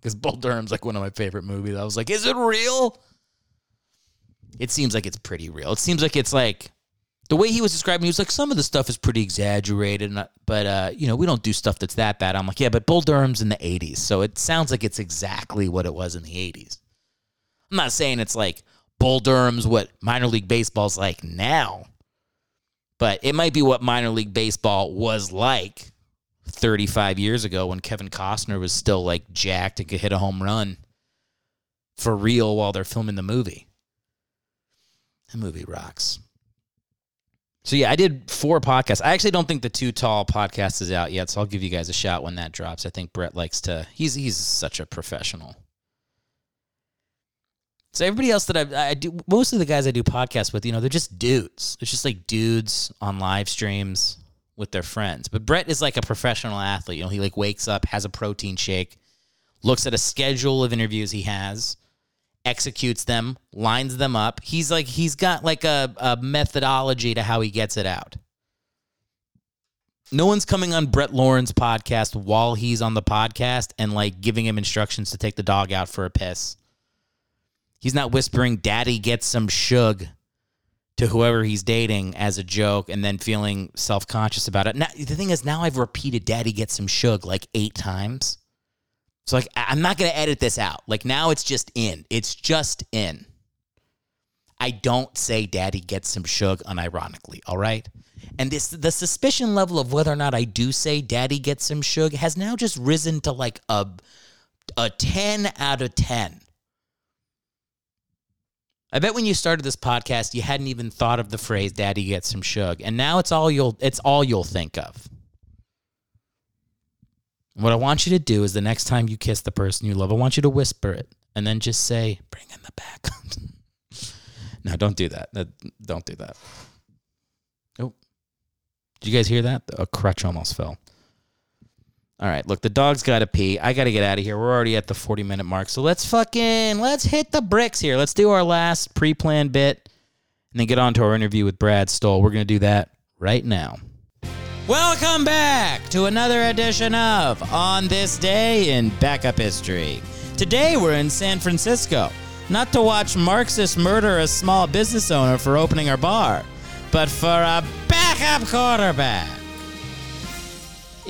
because Bull Durham's like one of my favorite movies. I was like, "Is it real?" It seems like it's pretty real. It seems like it's like the way he was describing, he was like, some of the stuff is pretty exaggerated, but uh, you know, we don't do stuff that's that bad. I'm like, yeah, but Bull Durham's in the '80s, so it sounds like it's exactly what it was in the '80s. I'm not saying it's like Bull Durham's what minor league baseball's like now, but it might be what minor league baseball was like 35 years ago when Kevin Costner was still like jacked and could hit a home run for real while they're filming the movie. The movie rocks. So yeah, I did four podcasts. I actually don't think the Too Tall podcast is out yet, so I'll give you guys a shot when that drops. I think Brett likes to. He's he's such a professional. So everybody else that I, I do, most of the guys I do podcasts with, you know, they're just dudes. It's just like dudes on live streams with their friends. But Brett is like a professional athlete. You know, he like wakes up, has a protein shake, looks at a schedule of interviews he has, executes them, lines them up. He's like he's got like a, a methodology to how he gets it out. No one's coming on Brett Lauren's podcast while he's on the podcast and like giving him instructions to take the dog out for a piss. He's not whispering, Daddy gets some shug to whoever he's dating as a joke and then feeling self conscious about it. Now, the thing is, now I've repeated Daddy gets some shug like eight times. So like I'm not gonna edit this out. Like now it's just in. It's just in. I don't say daddy gets some shug unironically, all right? And this the suspicion level of whether or not I do say daddy gets some shug has now just risen to like a a 10 out of 10. I bet when you started this podcast you hadn't even thought of the phrase daddy gets some shug and now it's all you'll it's all you'll think of. What I want you to do is the next time you kiss the person you love, I want you to whisper it and then just say, bring in the back. no, don't do that. Don't do that. Oh, did you guys hear that? A crutch almost fell. All right, look, the dog's got to pee. I got to get out of here. We're already at the 40 minute mark. So let's fucking, let's hit the bricks here. Let's do our last pre planned bit and then get on to our interview with Brad Stoll. We're going to do that right now. Welcome back to another edition of On This Day in Backup History. Today we're in San Francisco, not to watch Marxists murder a small business owner for opening our bar, but for a backup quarterback.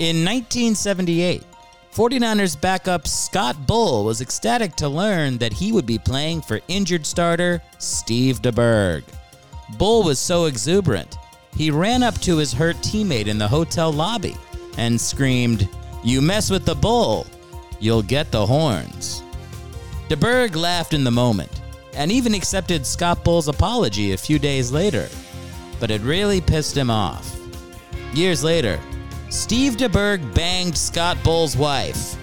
In 1978, 49ers backup Scott Bull was ecstatic to learn that he would be playing for injured starter Steve DeBerg. Bull was so exuberant, he ran up to his hurt teammate in the hotel lobby and screamed, You mess with the bull, you'll get the horns. DeBerg laughed in the moment and even accepted Scott Bull's apology a few days later, but it really pissed him off. Years later, Steve DeBerg banged Scott Bull's wife.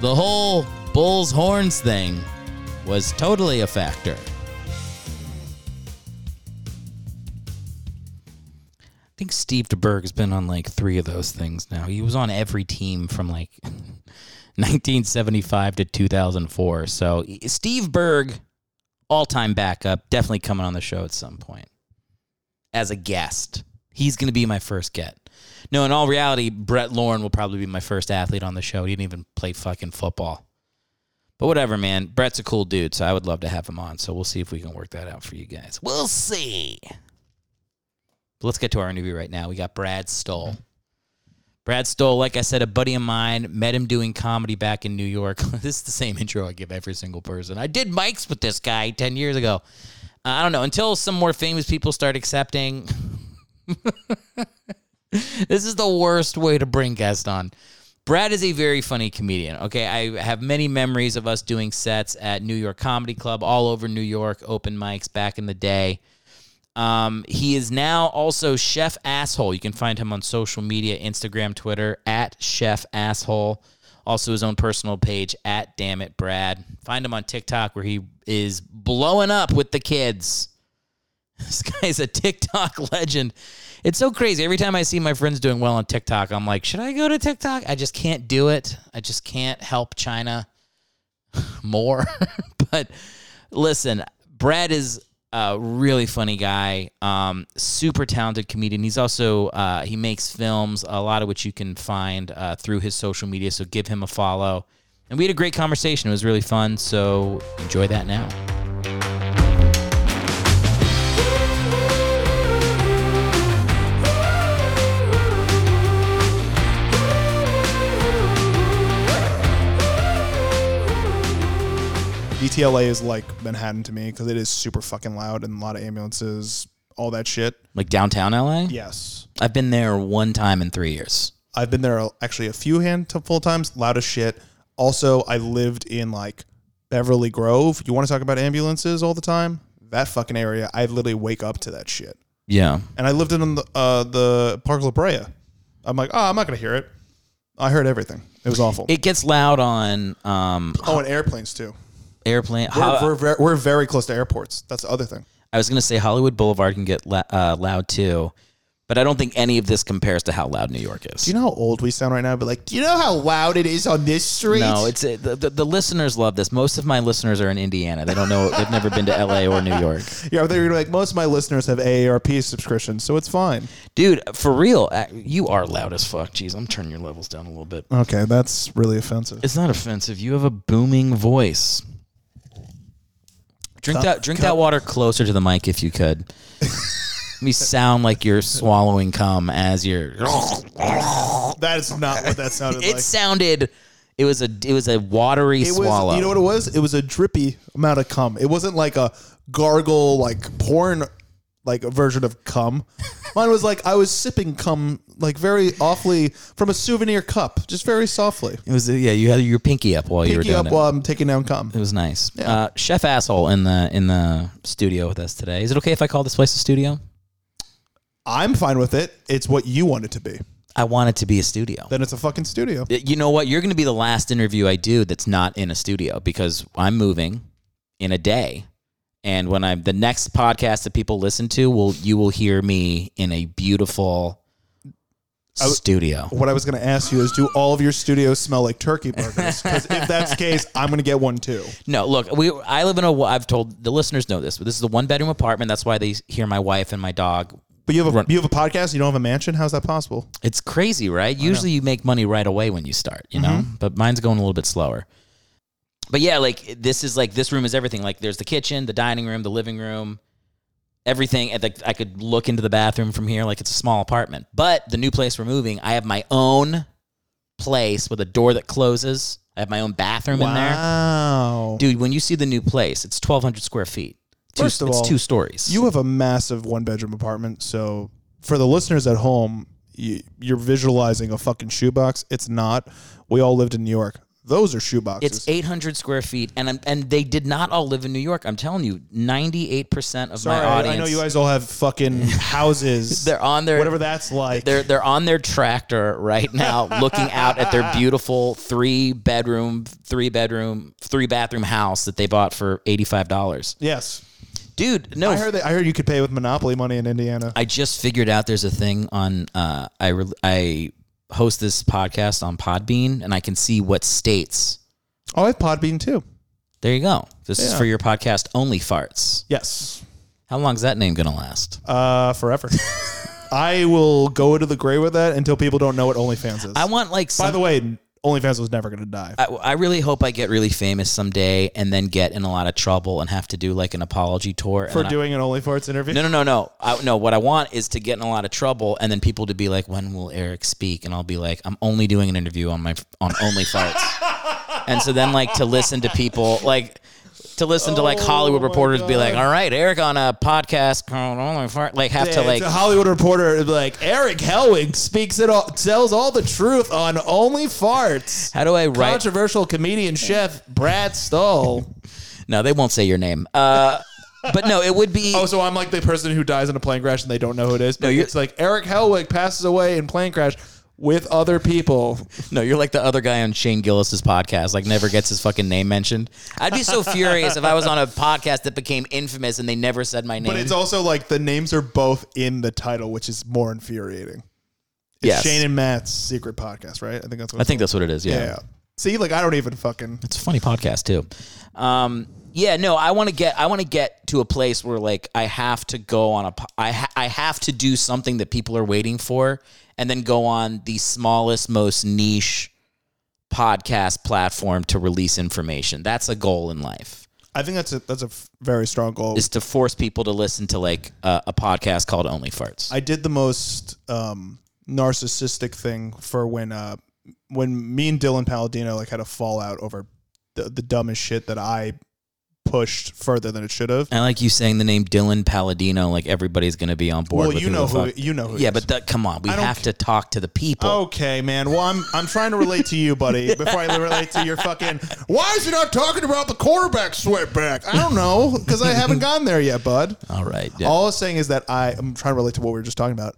The whole Bull's horns thing was totally a factor. I think Steve DeBerg has been on like three of those things now. He was on every team from like 1975 to 2004. So Steve Berg, all time backup, definitely coming on the show at some point as a guest. He's going to be my first get. No, in all reality, Brett Lauren will probably be my first athlete on the show. He didn't even play fucking football. But whatever, man. Brett's a cool dude, so I would love to have him on. So we'll see if we can work that out for you guys. We'll see. But let's get to our interview right now. We got Brad Stoll. Brad Stoll, like I said, a buddy of mine, met him doing comedy back in New York. this is the same intro I give every single person. I did mics with this guy 10 years ago. I don't know, until some more famous people start accepting. this is the worst way to bring guests on. Brad is a very funny comedian. Okay, I have many memories of us doing sets at New York Comedy Club, all over New York, open mics back in the day. Um, he is now also Chef Asshole. You can find him on social media Instagram, Twitter, at Chef Asshole. Also, his own personal page, at Damn It Brad. Find him on TikTok where he is blowing up with the kids. This guy's a TikTok legend. It's so crazy. Every time I see my friends doing well on TikTok, I'm like, should I go to TikTok? I just can't do it. I just can't help China more. but listen, Brad is a really funny guy, um, super talented comedian. He's also uh, he makes films, a lot of which you can find uh, through his social media. So give him a follow. And we had a great conversation. It was really fun. So enjoy that now. DTLA is like Manhattan to me because it is super fucking loud and a lot of ambulances, all that shit. Like downtown LA? Yes. I've been there one time in three years. I've been there actually a few handful times, loud as shit. Also, I lived in like Beverly Grove. You want to talk about ambulances all the time? That fucking area, I literally wake up to that shit. Yeah. And I lived in the uh, the Park La Brea. I'm like, oh, I'm not gonna hear it. I heard everything. It was awful. It gets loud on um, oh, and airplanes too. Airplane. We're, Ho- we're, very, we're very close to airports. That's the other thing. I was going to say Hollywood Boulevard can get la- uh, loud too, but I don't think any of this compares to how loud New York is. Do you know how old we sound right now? But like, do you know how loud it is on this street? no, it's uh, the, the the listeners love this. Most of my listeners are in Indiana. They don't know. They've never been to L.A. or New York. yeah. They're like most of my listeners have AARP subscriptions, so it's fine. Dude, for real, uh, you are loud as fuck. Jeez, I'm turning your levels down a little bit. Okay, that's really offensive. It's not offensive. You have a booming voice. Drink that. Drink that water closer to the mic if you could. Let me sound like you're swallowing cum as you're. That is not what that sounded It like. sounded. It was a. It was a watery It was. swallow. You know what it was? It was a drippy amount of cum. It wasn't like a gargle, like porn, like a version of cum. Mine was like I was sipping cum, like very awfully from a souvenir cup, just very softly. It was. Yeah, you had your pinky up while you were Pinky doing up it. while I'm taking down cum. it was nice. Uh, Chef asshole in the in the studio with us today. Is it okay if I call this place a studio? I'm fine with it. It's what you want it to be. I want it to be a studio. Then it's a fucking studio. You know what? You're going to be the last interview I do that's not in a studio because I'm moving in a day. And when I'm the next podcast that people listen to, will you will hear me in a beautiful w- studio. What I was going to ask you is, do all of your studios smell like turkey burgers? Because if that's the case, I'm going to get one too. No, look, we I live in a I've told the listeners know this, but this is a one bedroom apartment. That's why they hear my wife and my dog. But you have a Run- you have a podcast. You don't have a mansion. How's that possible? It's crazy, right? Usually you make money right away when you start, you know? Mm-hmm. But mine's going a little bit slower. But yeah, like this is like this room is everything. Like there's the kitchen, the dining room, the living room. everything. and, Like I could look into the bathroom from here, like it's a small apartment. But the new place we're moving, I have my own place with a door that closes. I have my own bathroom in there. Wow. Dude, when you see the new place, it's 1,200 square feet. Two, First of it's all, two stories. You have a massive one bedroom apartment, so for the listeners at home, you, you're visualizing a fucking shoebox. It's not. We all lived in New York. Those are shoeboxes. it's 800 square feet, and I'm- and they did not all live in New York. I'm telling you, 98 percent of Sorry, my audience. I know you guys all have fucking houses. They're on their whatever that's like. They're they're on their tractor right now, looking out at their beautiful three bedroom, three bedroom, three bathroom house that they bought for eighty five dollars. yes, Dude, no, I heard that. I heard you could pay with Monopoly money in Indiana. I just figured out there's a thing on. Uh, I re- I host this podcast on Podbean, and I can see what states. oh, I have Podbean too. There you go. This is for your podcast, only farts. Yes, How long is that name gonna last? uh, forever. I will go to the grave with that until people don't know what OnlyFans is. I want like. Some, By the way, OnlyFans was never going to die. I, I really hope I get really famous someday, and then get in a lot of trouble and have to do like an apology tour for and I- doing an OnlyFarts interview. No, no, no, no. I, no, what I want is to get in a lot of trouble, and then people to be like, "When will Eric speak?" And I'll be like, "I'm only doing an interview on my on Only Farts." and so then, like, to listen to people, like, to listen to like Hollywood Oh my reporters be like, God. "All right, Eric on a podcast called Only Fart," like, have to like, a Hollywood reporter be like Eric Helwig speaks it all, tells all the truth on Only Farts. how do I write? Controversial comedian chef Brad Stoll. No, they won't say your name. Uh, but no, it would be. Oh, so I'm like the person who dies in a plane crash and they don't know who it is. But it's like Eric Helwig passes away in plane crash with other people. No, you're like the other guy on Shane Gillis's podcast, like never gets his fucking name mentioned. I'd be so furious if I was on a podcast that became infamous and they never said my name. But it's also like the names are both in the title, which is more infuriating. It's Yes. Shane and Matt's secret podcast, right? I think that's what I it's think that's what it is. called. Yeah. yeah. See, like I don't even fucking it's a funny podcast too. Um, yeah, no, I want to get I want to get to a place where like I have to go on a ha- I have to do something that people are waiting for, and then go on the smallest, most niche podcast platform to release information. That's a goal in life. I think that's a that's a f- very strong goal. Is to force people to listen to like a, a podcast called Only Farts. I did the most um, narcissistic thing for when uh, when me and Dylan Palladino like had a fallout over the, the dumbest shit that I pushed further than it should have. I like you saying the name Dylan Palladino, like everybody's going to be on board. Well, with you who know the who fuck- you know who. Yeah, he is. but that, come on, we I don't have to talk to the people. Okay, man. Well, I'm I'm trying to relate to you, buddy. Before I relate to your fucking. Why is he not talking about the quarterback sweatback? I don't know because I haven't gotten there yet, bud. All right. Yeah. All I'm saying is that I I am trying to relate to what we were just talking about.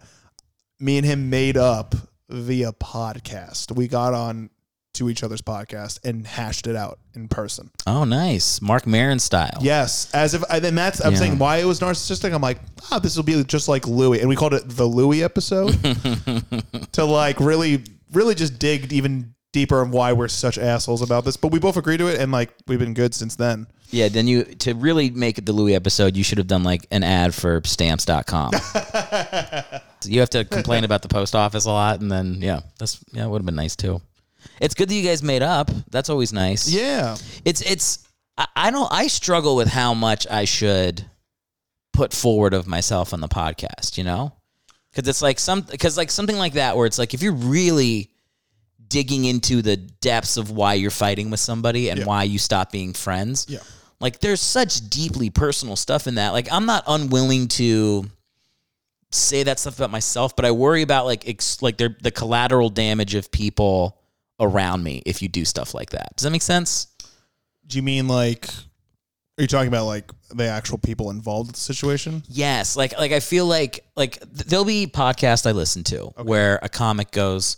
Me and him made up via podcast. We got on to each other's podcast and hashed it out in person. Oh, nice. Marc Maron style. Yes, as if and then that's I'm Yeah. saying why it was narcissistic. I'm like, ah, this will be just like Louis, and we called it the Louis episode to like really, really just dig even deeper on why we're such assholes about this. But we both agreed to it, and like we've been good since then. Yeah, then you to really make it the Louis episode, you should have done like an ad for stamps.com. You have to complain about the post office a lot and then yeah, that's yeah, it would have been nice too. It's good that you guys made up. That's always nice. Yeah, It's it's I, I don't I struggle with how much I should put forward of myself on the podcast, you know? Cuz it's like some cuz like something like that where it's like if you're really digging into the depths of why you're fighting with somebody and Yeah. why you stop being friends. Yeah. Like there's such deeply personal stuff in that. Like I'm not unwilling to say that stuff about myself, but I worry about like ex- like the collateral damage of people around me if you do stuff like that. Does that make sense? do you mean like? Are you talking about like the actual people involved with the situation? Yes, like like I feel like like th- there'll be podcasts I listen to where a comic goes.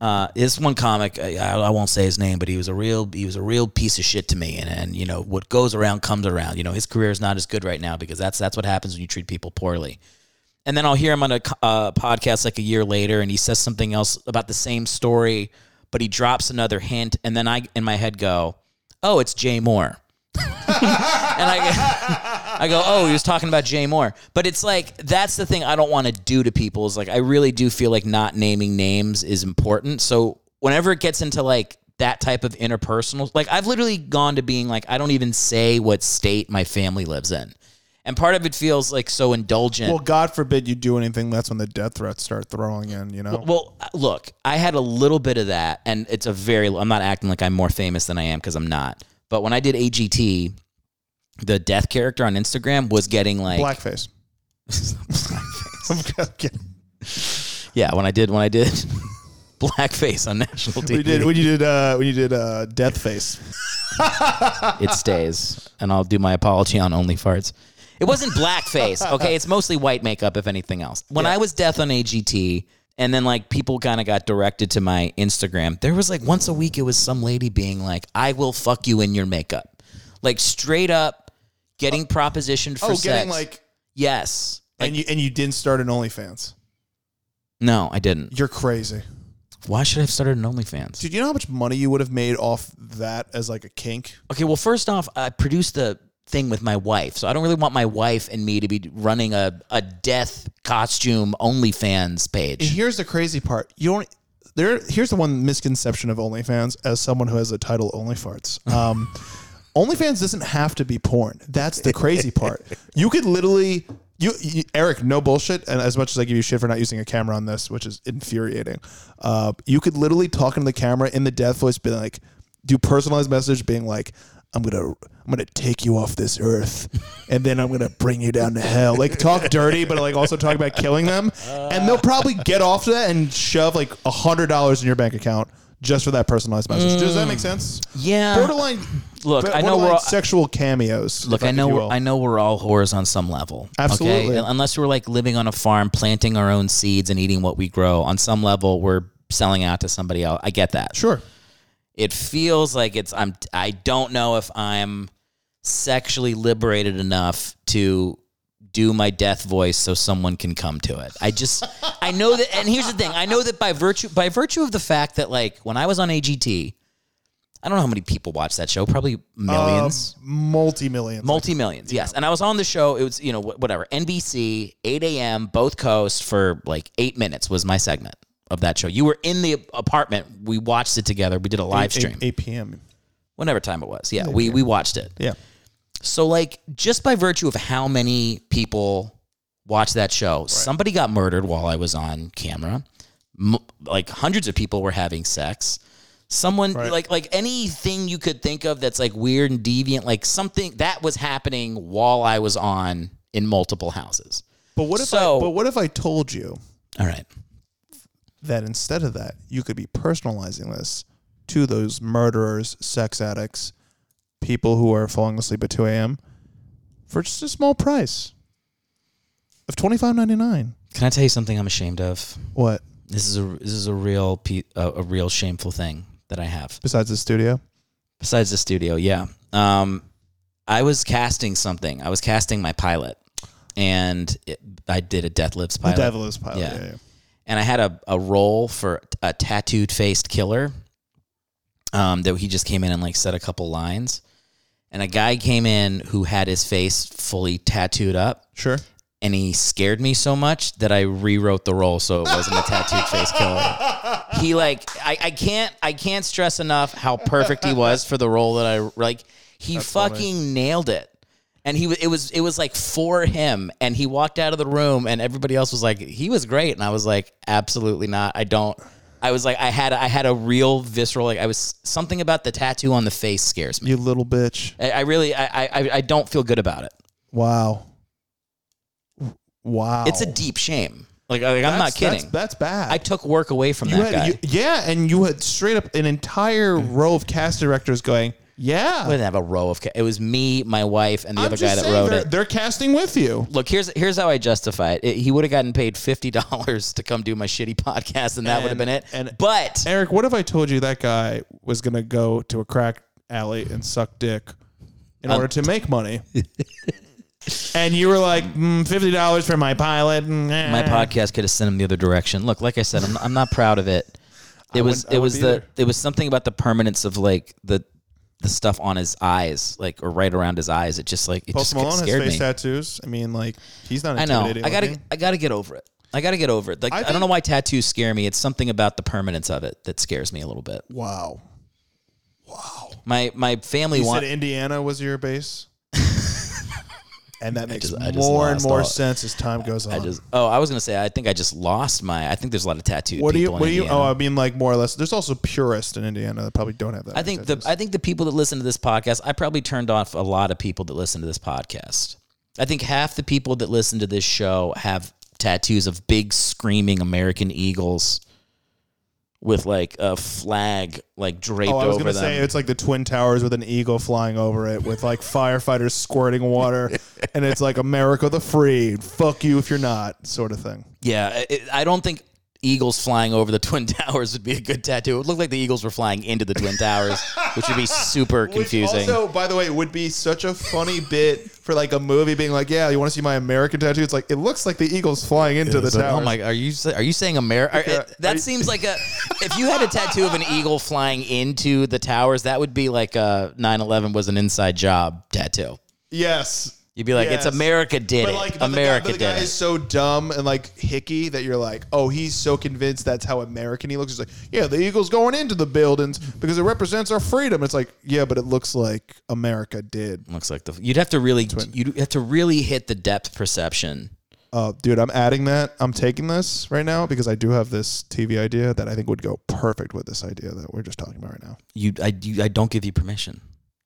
Uh, this one comic, I, I won't say his name, but he was a real he was a real piece of shit to me, and and you know what goes around comes around. You know his career is not as good right now because that's that's what happens when you treat people poorly. And then I'll hear him on a uh, podcast like a year later, and he says something else about the same story, but he drops another hint, and then I in my head go, "Oh, it's Jay Mohr." and I, I go, oh, he was talking about Jay Mohr. But it's like that's the thing I don't want to do to people. Is like I really do feel like not naming names is important. So whenever it gets into like that type of interpersonal, like I've literally gone to being like I don't even say what state my family lives in. And part of it feels like so indulgent. Well, God forbid you do anything. That's when the death threats start throwing in. You know. Well, uh, look, I had a little bit of that, and it's a very. I'm not acting like I'm more famous than I am because I'm not. But when I did AGT, the death character on Instagram was getting like Blackface. I'm yeah. When I did when I did blackface on national TV, We did when you did uh, when you did uh, Death Face. it stays, and I'll do my apology on Only Farts. It wasn't blackface, okay? It's mostly white makeup, if anything else. When I was death on AGT, and then like people kind of got directed to my Instagram, there was like once a week, it was some lady being like, "I will fuck you in your makeup," like straight up getting oh. propositioned for oh, sex. getting like yes, like and you and you didn't start an OnlyFans. no, I didn't. You're crazy, Why should I have started an OnlyFans? dude. You know how much money you would have made off that as like a kink? Okay, well, first off, I produced the thing with my wife, so I don't really want my wife and me to be running a, a death costume OnlyFans page. And here's the crazy part. You don't. There. Here's the one misconception of OnlyFans as someone who has a title Only Farts. Um, OnlyFans doesn't have to be porn. That's the crazy part. You could literally. You, you, Eric, no bullshit. And as much as I give you shit for not using a camera on this, which is infuriating, uh, you could literally talk into the camera in the death voice, be like, do personalized message, being like, "I'm gonna, I'm gonna take you off this earth, and then I'm gonna bring you down to hell." Like talk dirty, but like also talk about killing them, and they'll probably get off to that and shove like a hundred dollars in your bank account just for that personalized message. Does that make sense? Yeah. Borderline. Look, I know we're all- sexual cameos. Look, I know we're. I know we're all whores on some level. Absolutely. Okay? Unless we're like living on a farm, planting our own seeds and eating what we grow. On some level, we're selling out to somebody else. I get that. Sure. It feels like it's I'm I don't know if I'm sexually liberated enough to do my death voice so someone can come to it. I just I know that and here's the thing. I know that by virtue by virtue of the fact that like when I was on AGT, I don't know how many people watch that show, probably uh, millions. Multi millions. Multi millions, yes. And I was on the show. It was, you know, whatever. NBC, 8 a.m., both coasts for like eight minutes was my segment of that show. You were in the apartment. We watched it together. We did a live stream. 8 p.m. Whenever time it was. Yeah, we, we watched it. Yeah. So, like, just by virtue of how many people watched that show, somebody got murdered while I was on camera. M- like, hundreds of people were having sex. Someone Right. like like anything you could think of that's like weird and deviant, like something that was happening while I was on in multiple houses. But what if So- I, but what if I told you All right. That instead of that, you could be personalizing this to those murderers, sex addicts, people who are falling asleep at 2 a.m. for just a small price of twenty five ninety nine. Can I tell you something I'm ashamed of? What This is a this is a real pe- a, a real shameful thing that I have. besides the studio? Besides the studio, yeah. Um, I was casting something. I was casting my pilot, and it, I did a Death Lives The pilot. devil is pilot. Yeah. Yeah. yeah. And I had a, a role for a tattooed faced killer. Um, that he just came in and like said a couple lines, and a guy came in who had his face fully tattooed up, Sure. and he scared me so much that I rewrote the role so it wasn't a tattooed face killer. He like I, I can't I can't stress enough how perfect he was for the role that I like. He fucking nailed it. And he it was it was like for him and he walked out of the room and everybody else was like he was great and I was like absolutely not. I don't I was like I had I had a real visceral like I was something about the tattoo on the face scares me. You little bitch. I, I really I, I I don't feel good about it. Wow. Wow. It's a deep shame. Like, like I'm not kidding. That's, that's bad. I took work away from You that had, guy. you- yeah, and you had straight up an entire mm. row of cast directors going, "Yeah." I didn't have a row of. Ca- it was me, my wife, and the I'm other guy that wrote they're, it. They're casting with you. Look, here's here's how I justify it. It- he would have gotten paid fifty dollars to come do my shitty podcast, and that would have been it. and- but Eric, what if I told you that guy was going to go to a crack alley and suck dick in order to make money? and you were like, mm, $50 for my pilot. mm, eh." my podcast could have sent him the other direction. Look, like I said, I'm I'm not proud of it. It was it was the it was something about the permanence of like the the stuff on his eyes, like or right around his eyes. It just like it Post just Malone has scared face me. tattoos. I mean, like, he's not I know. intimidating. I gotta looking. I gotta get over it. I gotta get over it. Like I I, don't know why tattoos scare me. It's something about the permanence of it that scares me a little bit. Wow. Wow. My my family You said Indiana was your base? And that makes just- I just more and lost more all- sense as time goes on. I just oh, I was gonna say I think I just lost my. I think there's a lot of tattooed what do you? people What do in you? Indiana. Oh, I mean, like more or less. There's also purists in Indiana that probably don't have that. I think the. I think the people that listen to this podcast, I probably turned off a lot of people that listen to this podcast. I think half the people that listen to this show have tattoos of big screaming American eagles with like a flag like draped Oh, I was over gonna them. say it's like the twin towers with an eagle flying over it, with like firefighters squirting water, and it's like America the free, fuck you if you're not, sort of thing. yeah, it, I don't think eagles flying over the twin towers would be a good tattoo. It would look like the eagles were flying into the twin towers, which would be super confusing. Which also, by the way, it would be such a funny bit for like a movie being like, yeah, you want to see my American tattoo? It's like it looks like the eagle's flying into the like, tower. oh my! Are you are you saying America? Yeah, uh, that you- seems like a. If you had a tattoo of an eagle flying into the towers, that would be like a 9/11 was an inside job tattoo. Yes. You'd be like, Yes. it's America did But it. like, but America the guy, but the did guy it. is so dumb and like hicky that you're like, oh, he's so convinced that's how American he looks. He's like, yeah, the eagle's going into the buildings because it represents our freedom. It's like, yeah, but it looks like America did. Looks like the. You'd have to really. You'd have to really hit the depth perception. Uh, dude, I'm adding that. I'm taking this right now because I do have this TV idea that I think would go perfect with this idea that we're just talking about right now. You, I, you, I don't give you permission.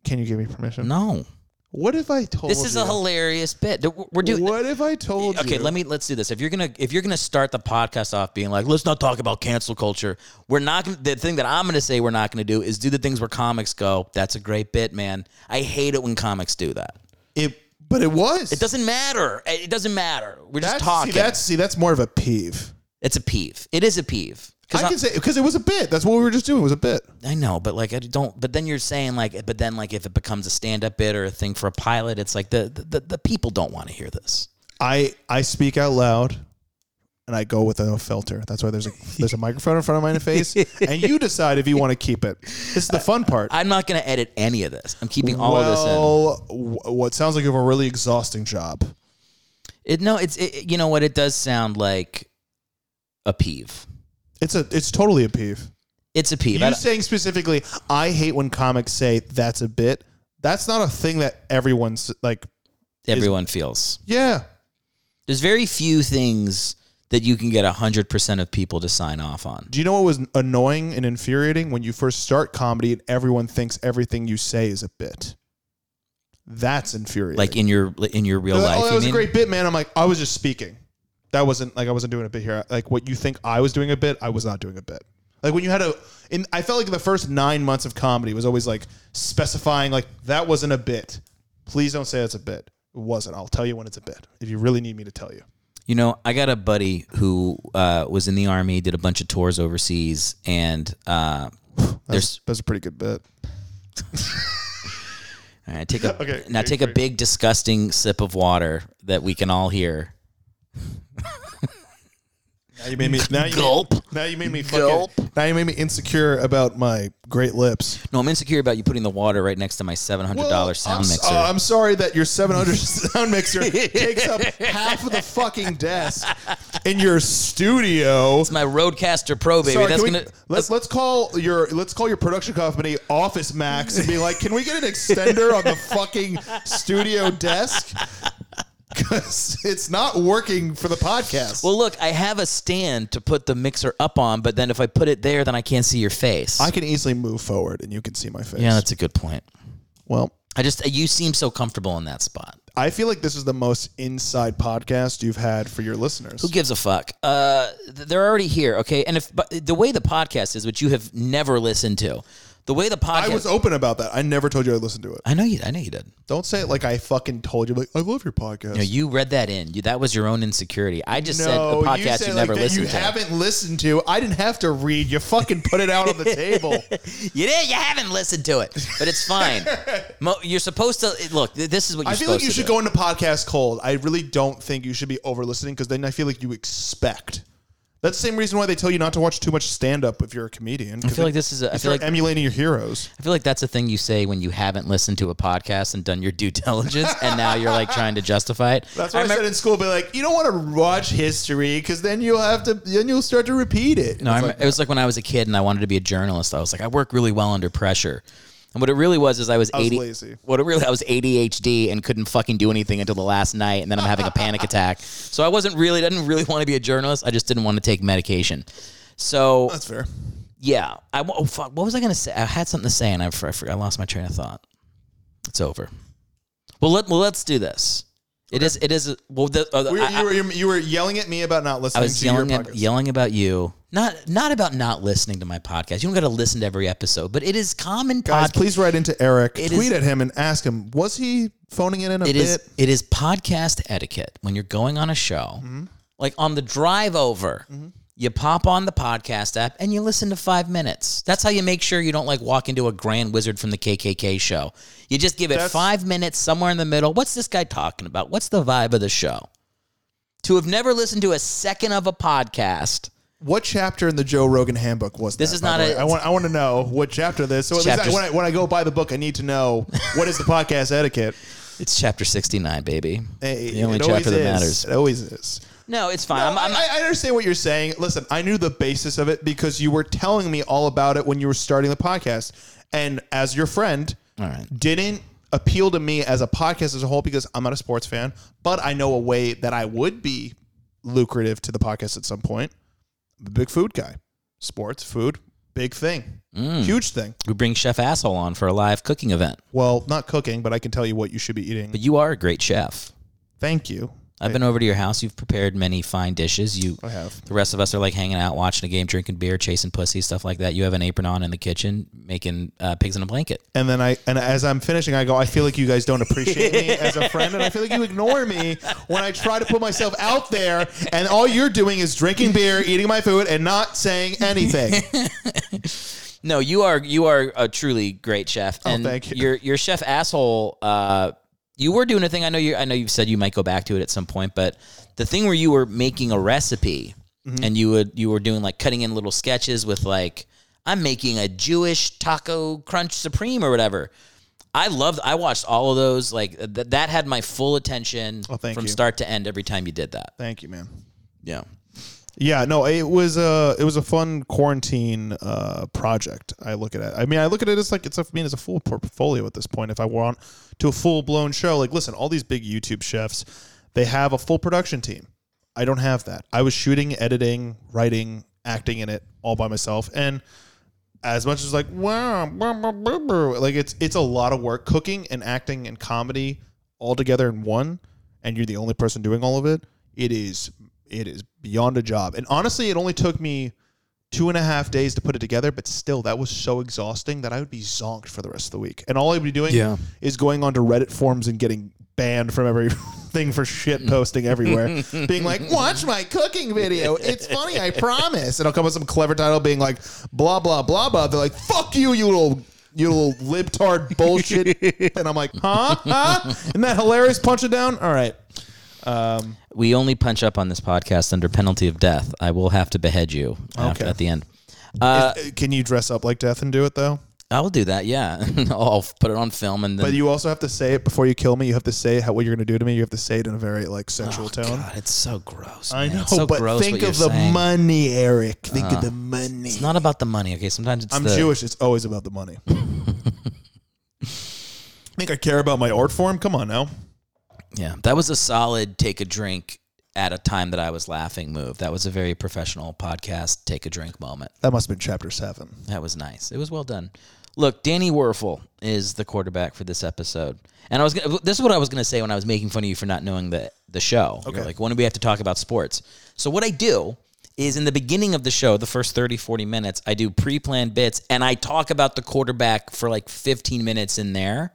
Can you give me permission? No, What if I told you? this is you? a hilarious bit. We're doing. What if I told you? Okay, let me let's do this. If you're gonna if you're gonna start the podcast off being like, let's not talk about cancel culture. We're not gonna, the thing that I'm gonna say we're not gonna do is do the things where comics go. That's a great bit, man. I hate it when comics do that. It, but it was. It doesn't matter. It doesn't matter. We're just That's, talking. See, that's see, that's more of a peeve. it's a peeve. It is a peeve. I Because can say because it was a bit. That's what we were just doing. Was a bit. I know, but like I don't. But then you're saying like, but then like if it becomes a stand-up bit or a thing for a pilot, it's like the the, the people don't want to hear this. I I speak out loud, and I go with a filter. That's why there's a there's a microphone in front of my face, and you decide if you want to keep it. This is the fun part. I'm not going to edit any of this. I'm keeping all of this in. well, what sounds like you have a really exhausting job. It no, it's it, you know what? It does sound like a peeve. It's a it's totally a peeve. It's a peeve. I You don't- saying specifically, I hate when comics say that's a bit. That's not a thing that everyone's like. everyone feels. Yeah, There's very few things that you can get hundred percent of people to sign off on. Do you know what was annoying and infuriating when you first start comedy and everyone thinks everything you say is a bit? That's infuriating. Like in your in your real They're life. like, oh, that you was a great bit, man. I'm like, I was just speaking. That wasn't like I wasn't doing a bit here. Like what you think I was doing a bit, I was not doing a bit. Like when you had a, in, I felt like the first nine months of comedy was always like specifying like that wasn't a bit. Please don't say it's a bit. It wasn't. I'll tell you when it's a bit. If you really need me to tell you. You know, I got a buddy who uh, was in the army, did a bunch of tours overseas, and uh, That's, there's that's a pretty good bit. all right, take a Okay, now take a big disgusting sip of water that we can all hear. Now you made me. Now you Gulp. Made, now you made me. Fucking, Gulp. Now you made me insecure about my great lips. No, I'm insecure about you putting the water right next to my seven hundred dollar sound I'm, s- mixer. uh, I'm sorry that your 700 sound mixer takes up half of the fucking desk in your studio. it's my RodeCaster Pro, baby. Sorry, That's can we, gonna let's let's call your let's call your production company Office Max and be like, can we get an extender on the fucking studio desk? Because it's not working for the podcast. Well, look, I have a stand to put the mixer up on, but then if I put it there, then I can't see your face. I can easily move forward and you can see my face. yeah, that's a good point. well. I just you seem so comfortable in that spot. I feel like this is the most inside podcast you've had for your listeners. Who gives a fuck? Uh, th- they're already here, okay. And if but the way the podcast is, which you have never listened to, the way the podcast, I was open about that. I never told you I listened to it. I know you, I know you did. Don't say it like I fucking told you. Like I love your podcast. No, you read that in. You, that was your own insecurity. I just said the podcast said you, like never listened you to. You haven't listened to. I didn't have to read. You fucking put it out on the table. You did. You haven't listened to it, but it's fine. Mo, you're supposed to look. This is what you're I feel like you should do. go into podcast cold. I really don't think you should be over listening because then I feel like you expect. That's the same reason why they tell you not to watch too much stand up if you're a comedian. I feel like this is. A, I feel like emulating your heroes. I feel like that's a thing you say when you haven't listened to a podcast and done your due diligence, and now you're like trying to justify it. That's what I, remember- said in school. Be like, you don't want to watch history because then you'll have to. Then you'll start to repeat it. No, I like, it was like when I was a kid and I wanted to be a journalist. I was like, I work really well under pressure. And what it really was is I was, I was 80 lazy. What it really I was ADHD and couldn't fucking do anything until the last night, and then I'm having a panic attack. So I wasn't really didn't really want to be a journalist. I just didn't want to take medication. So That's fair. yeah, I oh, fuck. What was I gonna say? I had something to say, and I, I, forgot- I lost my train of thought. It's over. Well, let well let's do this. It is. It is. Well, the, uh, were, I- you, were, you were yelling at me about not listening. I was to yelling at, podcast. yelling about you. Not not about not listening to my podcast. You don't got to listen to every episode, but it is common Guys, please write into Eric, tweet is- at him, and ask him, was he phoning it in a It bit? is it is podcast etiquette when you're going on a show, Mm-hmm. like on the drive over. You pop on the podcast app and you listen to five minutes. That's how you make sure you don't like walk into a grand wizard from the KKK show. You just give it That's- five minutes somewhere in the middle. What's this guy talking about? What's the vibe of the show? To have never listened to a second of a podcast, What chapter in the Joe Rogan handbook was This that, is not a-? I want. I want to know what chapter this. So at least I- Chapters- when I, when I go buy the book, I need to know what is the podcast etiquette. it's chapter sixty nine, baby. Hey, the only it chapter that is. matters. It always is. No, it's fine. I'm, I'm, I, I understand what you're saying. Listen, I knew the basis of it because you were telling me all about it when you were starting the podcast, and as your friend, All right. didn't appeal to me as a podcast as a whole because I'm not a sports fan, but I know a way that I would be lucrative to the podcast at some point. I'm a big food guy, sports, food, big thing, Mm. huge thing. we bring Chef Asshole on for a live cooking event. Well, not cooking, but I can tell you what you should be eating. But you are a great chef. Thank you. I've been over to your house. You've prepared many fine dishes. You, I have. the rest of us are like hanging out, watching a game, drinking beer, chasing pussy, stuff like that. You have an apron on in the kitchen, making uh, pigs in a blanket. And then I, and as I'm finishing, I go, I feel like you guys don't appreciate me as a friend, and I feel like you ignore me when I try to put myself out there, and all you're doing is drinking beer, eating my food, and not saying anything. No, you are you are a truly great chef, and Oh, thank you. your your chef asshole. Uh, you were doing a thing. I know you. I know you've said you might go back to it at some point, but the thing where you were making a recipe, Mm-hmm. and you would you were doing like cutting in little sketches with like I'm making a Jewish taco crunch supreme or whatever. I loved. I watched all of those. Like th- that had my full attention Oh, thank from you. start to end every time you did that. Thank you, man. Yeah. Yeah, no, it was a it was a fun quarantine uh, project. I look at it. I mean, I look at it as like it's a, I mean, it's a full portfolio at this point. If I want to a full blown show, like listen, all these big YouTube chefs, they have a full production team. I don't have that. I was shooting, editing, writing, acting in it all by myself, and as much as like wow, like it's it's a lot of work. Cooking and acting and comedy all together in one, and you're the only person doing all of it. It is it is beyond a job. And honestly, it only took me two and a half days to put it together, but still, that was so exhausting that I would be zonked for the rest of the week. And all I'd be doing Yeah. is going onto Reddit forums and getting banned from everything for shit mm. posting everywhere, being like, "Watch my cooking video. It's funny, I promise." And I'll come with some clever title, being like, "Blah blah blah blah." They're like, "Fuck you, you little." You little libtard bullshit, and I'm like, huh, huh? Isn't that hilarious? Punch it down. All right, um, We only punch up on this podcast under penalty of death. I will have to behead you after, at the end. Uh, Is- can you dress up like death and do it though? I will do that. Yeah, I'll put it on film and then. But you also have to say it before you kill me. You have to say how what you're going to do to me. You have to say it in a very like sexual tone. Oh, God, it's so gross. I know, so but think of the saying. money, Eric. Think of the money. It's not about the money. Okay, sometimes it's I'm the, Jewish. It's always about the money. I think I care about my art form? Come on now. Yeah, that was a solid take a drink at a time that I was laughing move. That was a very professional podcast take a drink moment. That must have been chapter seven. That was nice. It was well done. Look, Danny Wuerffel is the quarterback for this episode. And I was gonna, this is what I was going to say when I was making fun of you for not knowing the the show. You're Okay. like, when do we have to talk about sports? So what I do is in the beginning of the show, the first 30, 40 minutes, I do pre-planned bits and I talk about the quarterback for like 15 minutes in there.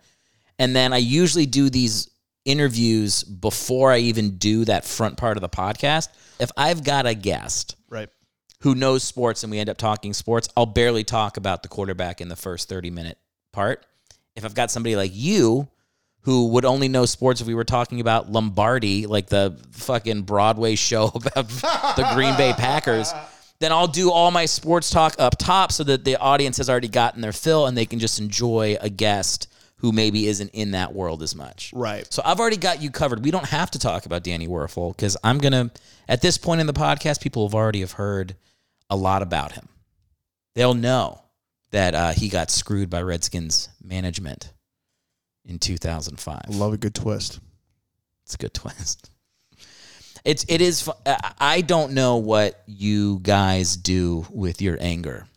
And then I usually do these interviews before I even do that front part of the podcast. If I've got a guest Right. who knows sports and we end up talking sports, I'll barely talk about the quarterback in the first 30 minute part. If I've got somebody like you who would only know sports if we were talking about Lombardi, like the fucking Broadway show about the Green Bay Packers, then I'll do all my sports talk up top so that the audience has already gotten their fill and they can just enjoy a guest who maybe isn't in that world as much. Right. So I've already got you covered. We don't have to talk about Danny Wuerffel because I'm gonna at this point in the podcast, people have already have heard a lot about him. They'll know. that uh, he got screwed by Redskins management in 2005. Love a good twist. It's a good twist. It's it is. I I don't know what you guys do with your anger.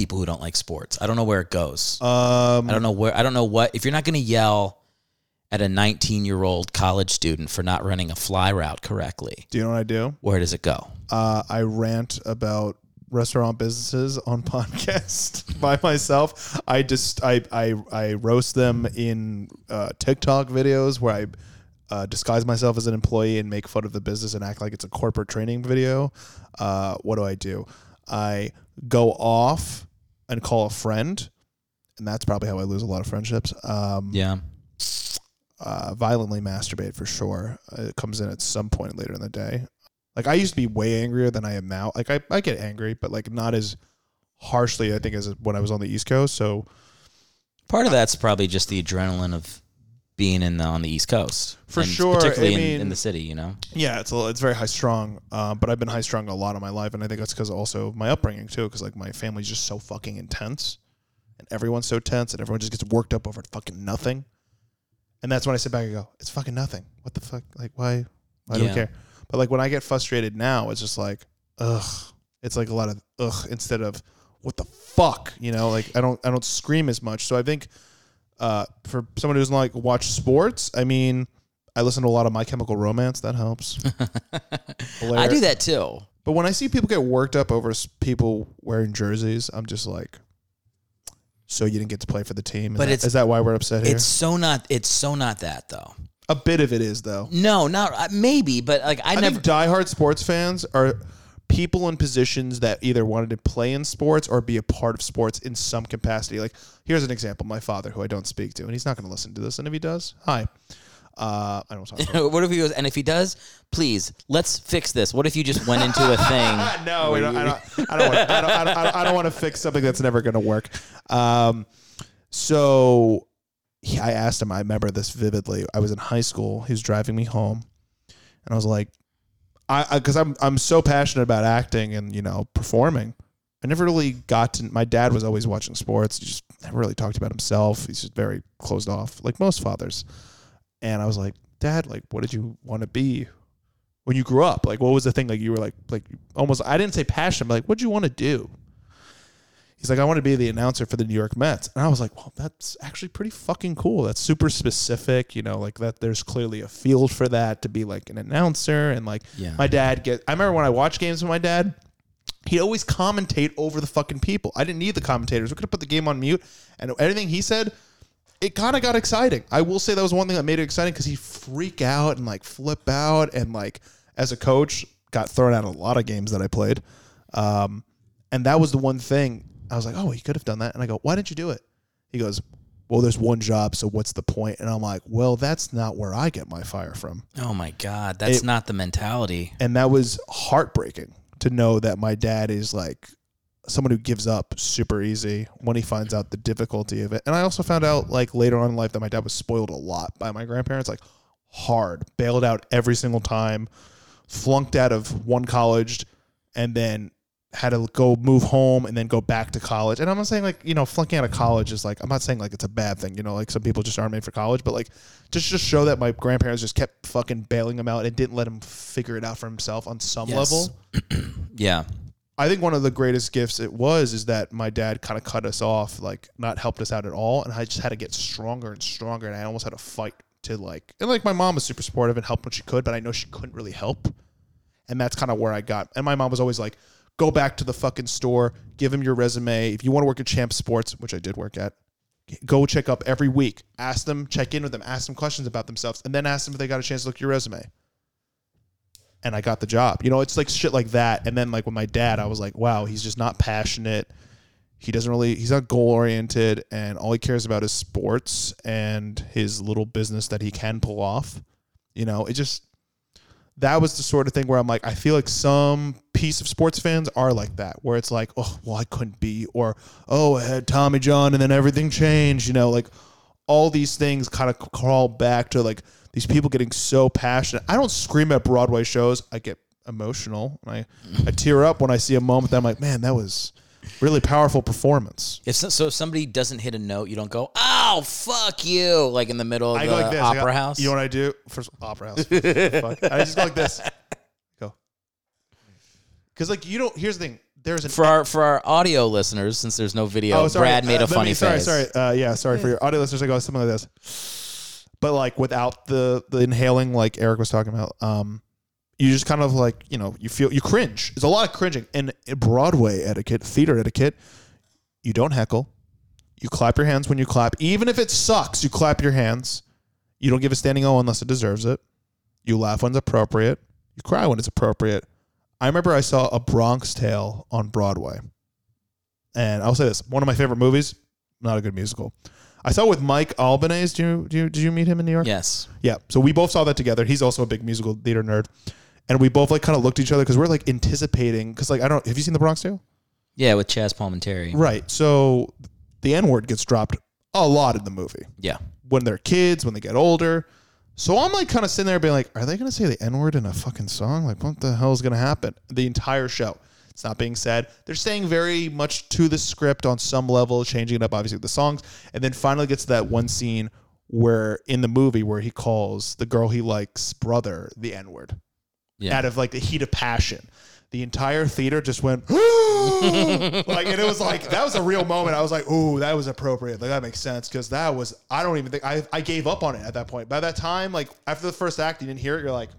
People who don't like sports. I don't know where it goes. Um, I don't know where. I don't know what. If you're not going to yell at a 19 year old college student for not running a fly route correctly, do you know what I do? where does it go? Uh, I rant about restaurant businesses on podcast by myself. I just I I, I roast them in uh, TikTok videos where I uh, disguise myself as an employee and make fun of the business and act like it's a corporate training video. Uh, what do I do? I go off and call a friend, and that's probably how I lose a lot of friendships. Um, Yeah. uh, violently masturbate for sure. Uh, It comes in at some point later in the day. Like I used to be way angrier than I am now. Like I, I get angry, but like not as harshly I think as when I was on the East Coast. So Part of that's probably just the adrenaline of being in the, on the East Coast, For sure, particularly in, mean- in the city. You know, yeah, it's a, it's very high strung. Um, but I've been high strung a lot of my life, and I think that's because also of my upbringing too. Because like my family's just so fucking intense, and everyone's so tense, and everyone just gets worked up over fucking nothing. And that's when I sit back and go, "It's fucking nothing. What the fuck? Like why? Why do Yeah. we care?" But like when I get frustrated now, it's just like, ugh. It's like a lot of ugh instead of what the fuck, you know. Like I don't I don't scream as much. So I think uh, for someone who doesn't like watch sports, I mean, I listen to a lot of My Chemical Romance. That helps. I do that too. But when I see people get worked up over s- people wearing jerseys, I'm just like, so you didn't get to play for the team. Is But that- it's- is that why we're upset here? It's so not. It's so not that though. a bit of it is though. No, not uh, maybe, but like I, I, never. think diehard sports fans are people in positions that either wanted to play in sports or be a part of sports in some capacity. Like, here's an example: my father, who I don't speak to, and he's not going to listen to this. And if he does, hi. Uh, I don't talk. About what if he goes? And if he does, please let's fix this. What if you just went into a thing? no, we don't, I don't. I don't. Want, I don't, I don't, I don't want to fix something that's never going to work. Um, so he, I asked him. I remember this vividly. I was in high school. He was driving me home, and I was like, I because I'm I'm so passionate about acting and you know performing. I never really got to. My dad was always watching sports. He just never really talked about himself. He's just very closed off, like most fathers. And I was like, Dad, like, what did you want to be when you grew up? Like, what was the thing? Like, you were like, like almost. I didn't say passion, but like, what did you want to do? He's like, I want to be the announcer for the New York Mets, and I was like, well, that's actually pretty fucking cool. That's super specific, you know, like that. There's clearly a field for that to be like an announcer, and like Yeah. my dad get. I remember when I watched games with my dad. He'd always commentate over the fucking people. I didn't need the commentators. We could have put the game on mute, and anything he said, it kind of got exciting. I will say that was one thing that made it exciting because he'd freak out and like flip out, and like as a coach, got thrown out a lot of games that I played. Um, and that was the one thing I was like, oh, he could have done that. And I go, why didn't you do it? He goes, well, there's one job, so what's the point? And I'm like, well, that's not where I get my fire from. Oh my God, that's It- not the mentality. And that was heartbreaking to know that my dad is like someone who gives up super easy when he finds out the difficulty of it. And I also found out like later on in life that my dad was spoiled a lot by my grandparents, like hard, bailed out every single time, flunked out of one college, and then had to go move home and then go back to college. And I'm not saying like, you know, flunking out of college is like I'm not saying like it's a bad thing, you know, like some people just aren't made for college, but like just just show that my grandparents just kept fucking bailing him out and didn't let him figure it out for himself on some Yes. level. Yeah. I think one of the greatest gifts it was is that my dad kind of cut us off, like not helped us out at all, and I just had to get stronger and stronger, and I almost had to fight to like, and like my mom was super supportive and helped when she could, but I know she couldn't really help, and that's kind of where I got. And my mom was always like, "Go back to the fucking store, give him your resume. If you want to work at Champ Sports, which I did work at, go check up every week. Ask them, check in with them, ask them questions about themselves, and then ask them if they got a chance to look at your resume." and I got the job. You know, it's like shit like that. And then like with my dad, I was like, wow, he's just not passionate. He doesn't really he's not goal oriented and all he cares about is sports and his little business that he can pull off. You know, it just that was the sort of thing where I'm like, I feel like some piece of sports fans are like that, where it's like, oh, well, I couldn't be, or oh, I had Tommy John and then everything changed, you know, like all these things kind of crawl back to like these people getting so passionate. I don't scream at Broadway shows. I get emotional. I, I tear up when I see a moment that I'm like, man, that was really powerful performance. If so, so if somebody doesn't hit a note, you don't go, "Oh, fuck you!" Like in the middle of I the go like this. I opera go- house. You know what I do? First opera house. Fuck. I just go like this. Go. Because like you don't. Here's the thing. There's an for our for our audio listeners, since there's no video, Oh, sorry. Brad made Uh, a let funny me- sorry, face. Sorry, Uh, yeah, sorry for your audio listeners. I go something like this, but like without the the inhaling, like Eric was talking about. Um, you just kind of like you know you feel you cringe. There's a lot of cringing and Broadway etiquette, theater etiquette. You don't heckle. You clap your hands when you clap, even if it sucks. You clap your hands. You don't give a standing O unless it deserves it. You laugh when it's appropriate. You cry when it's appropriate. I remember I saw A Bronx Tale on Broadway. And I'll say this: one of my favorite movies. Not a good musical. I saw it with Mike Albanese. Do you, do you did you meet him in New York? Yes. Yeah. So we both saw that together. He's also a big musical theater nerd, and we both like kind of looked at each other because we're like anticipating. Because like I don't have you seen The Bronx Tale? Yeah, with Chaz Palminteri. Right. So the N word gets dropped a lot in the movie Yeah. when they're kids, when they get older. So I'm like kind of sitting there being like, are they going to say the N word in a fucking song? Like, what the hell is going to happen? The entire show. It's not being said. They're saying very much to the script on some level, changing it up, obviously, with the songs. And then finally gets to that one scene where in the movie where he calls the girl he likes brother the N word Yeah. out of like the heat of passion. The entire theater just went like, and it was like that was a real moment. I was like, "Ooh, that was appropriate. Like that makes sense." Because that was I don't even think I I gave up on it at that point. By that time, like after the first act, you didn't hear it. You're like,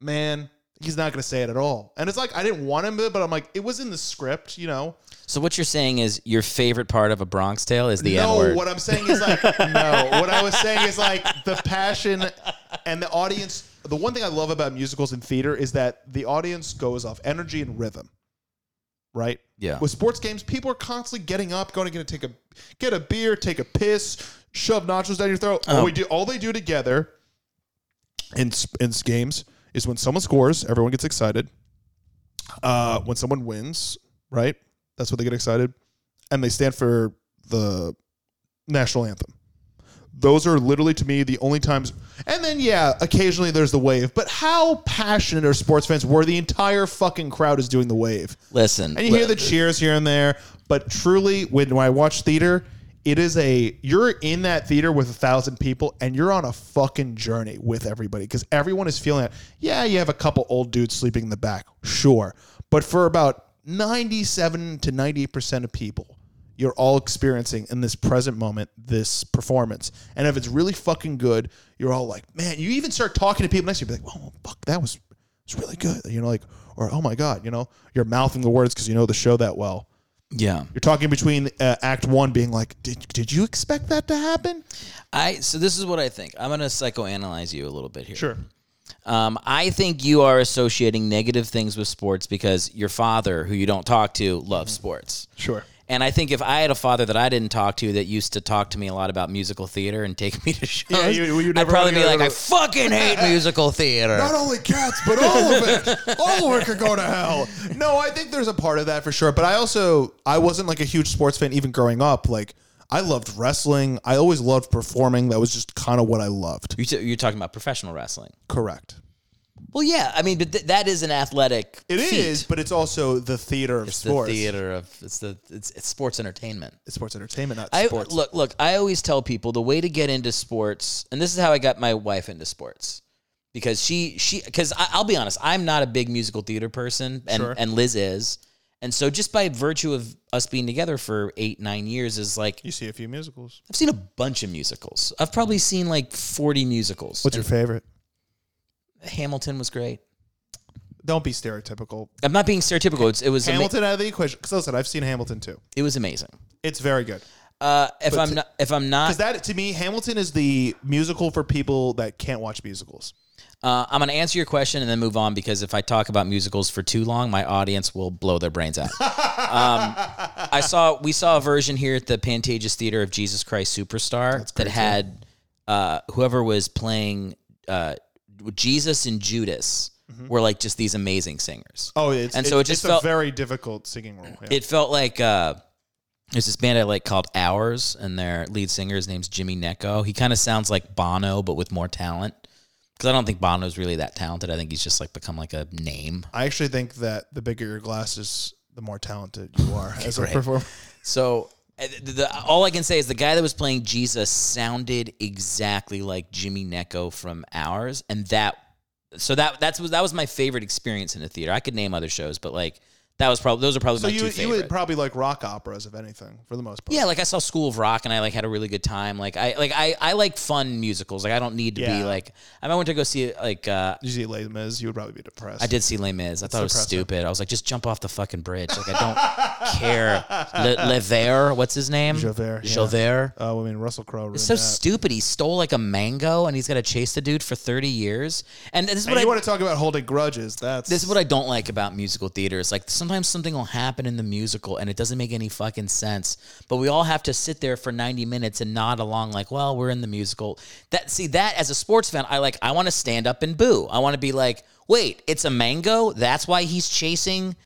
"Man, he's not going to say it at all." And it's like I didn't want him to, but I'm like, it was in the script, you know. So what you're saying is your favorite part of a Bronx Tale is the no, word. what I'm saying is like no. What I was saying is like the passion and the audience. The one thing I love about musicals and theater is that the audience goes off energy and rhythm. Right? Yeah. With sports games, people are constantly getting up, going to get take a get a beer, take a piss, shove nachos down your throat. All Oh. we do, all they do together in in games is when someone scores, everyone gets excited. Uh, when someone wins, right? That's what they get excited, and they stand for the national anthem. Those are literally to me the only times. And then yeah, occasionally there's the wave. But how passionate are sports fans where the entire fucking crowd is doing the wave? Listen. And you hear the cheers here and there, but truly, when, when I watch theater, it is a you're in that theater with a thousand people, and you're on a fucking journey with everybody because everyone is feeling it. Yeah, you have a couple old dudes sleeping in the back, sure, but for about ninety-seven to ninety-eight percent of people, you're all experiencing in this present moment this performance. And if it's really fucking good, you're all like, man, you even start talking to people next to you, be like, oh fuck, that was it's really good. You know, like, or oh my god, you know, you're mouthing the words because you know the show that well. yeah. You're talking between uh, Act One, being like, did did you expect that to happen? I so this is what I think. I'm gonna psychoanalyze you a little bit here. Sure. Um, I think you are associating negative things with sports because your father, who you don't talk to, loves sports. Sure. And I think if I had a father that I didn't talk to that used to talk to me a lot about musical theater and take me to shows, Yeah, you- you I'd probably be like, I fucking hate musical theater. Not only cats, but all of it. All of it could go to hell. No, I think there's a part of that for sure. But I also I wasn't like a huge sports fan even growing up. Like I loved wrestling. I always loved performing. That was just kind of what I loved. You t- You're talking about professional wrestling. Correct. Well, yeah. I mean, but th- that is an athletic. It is, feat. but it's also the theater of It's sports. the theater of it's the it's, it's sports entertainment. It's sports entertainment, not I sports. look, look. I always tell people the way to get into sports, and this is how I got my wife into sports, because she she because I'll be honest, I'm not a big musical theater person, and Sure. and Liz is, and so just by virtue of us being together for eight nine years is like you see a few musicals. I've seen a bunch of musicals. I've probably seen like forty musicals. What's your favorite? Hamilton was great. Don't be stereotypical. I'm not being stereotypical. It's, it was ama- Hamilton out of the equation. Because listen, I've seen Hamilton too. it was amazing. It's very good. Uh, if But I'm to- not if I'm not Because that to me, Hamilton is the musical for people that can't watch musicals. Uh, I'm going to answer your question and then move on because if I talk about musicals for too long, my audience will blow their brains out. um, I saw we saw a version here at the Pantages Theater of Jesus Christ Superstar that had uh, whoever was playing uh, Jesus and Judas were like just these amazing singers. Oh, it's And so it just it's felt- a very difficult singing role. Yeah. It felt like uh, there's this band I like called Ours, and their lead singer his name's Jimmy Gnecco. He kind of sounds like Bono, but with more talent. Because I don't think Bono's really that talented. I think he's just like become like a name. I actually think that the bigger your glasses, the more talented you are as a Right. performer. So the, the, all I can say is the guy that was playing Jesus sounded exactly like Jimmy Gnecco from ours, and that so that that's that was my favorite experience in the theater. I could name other shows, but like that was probably those are probably So my you two you would probably like rock operas, if anything, for the most part. yeah, like I saw School of Rock and I like had a really good time. Like I like I, I like fun musicals. Like I don't need to be like I went to go see like uh You see Les Mis, you would probably be depressed. I did see Les Mis. I thought it was stupid. I was like, just jump off the fucking bridge. Like I don't care. Le, Lever, what's his name? Javert, yeah. Javert. Oh, I mean Russell Crowe. It's so stupid. He stole like a mango and he's got to chase the dude for 30 years. And this is And what I, want to talk about holding grudges? That's this is what I don't like about musical theater. It's like sometimes something will happen in the musical and it doesn't make any fucking sense. But we all have to sit there for 90 minutes and nod along like, well, we're in the musical. That see that as a sports fan, I like I want to stand up and boo. I want to be like, wait, it's a mango? That's why he's chasing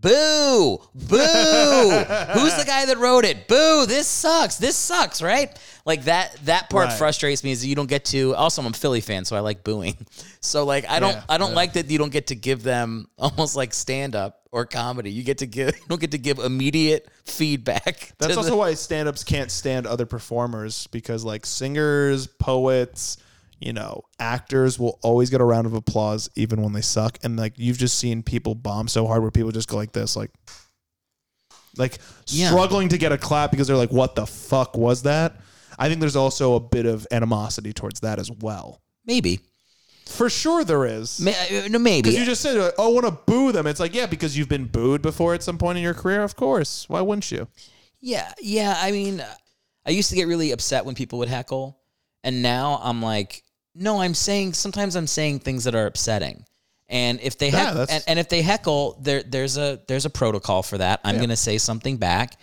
Boo! Boo! Who's the guy that wrote it? Boo! This sucks. This sucks, right? Like that that part Right. frustrates me is you don't get to also I'm a Philly fan, so I like booing. So like I don't Yeah, I don't yeah. like that you don't get to give them almost like stand up or comedy. You get to give you don't get to give immediate feedback. That's also the- why stand-ups can't stand other performers because like singers, poets, you know, actors will always get a round of applause even when they suck. And like you've just seen people bomb so hard where people just go like this, like like Yeah. struggling to get a clap because they're like, what the fuck was that? I think there's also a bit of animosity towards that as well. maybe. For sure there is. May, uh, no, maybe. Because you just said, oh, I want to boo them. It's like, yeah, because you've been booed before at some point in your career. Of course. Why wouldn't you? Yeah, yeah. I mean, uh, I used to get really upset when people would heckle, and now I'm like, no, I'm saying sometimes I'm saying things that are upsetting, and if they Yeah, heck- and, and if they heckle, there there's a there's a protocol for that. I'm gonna say something back,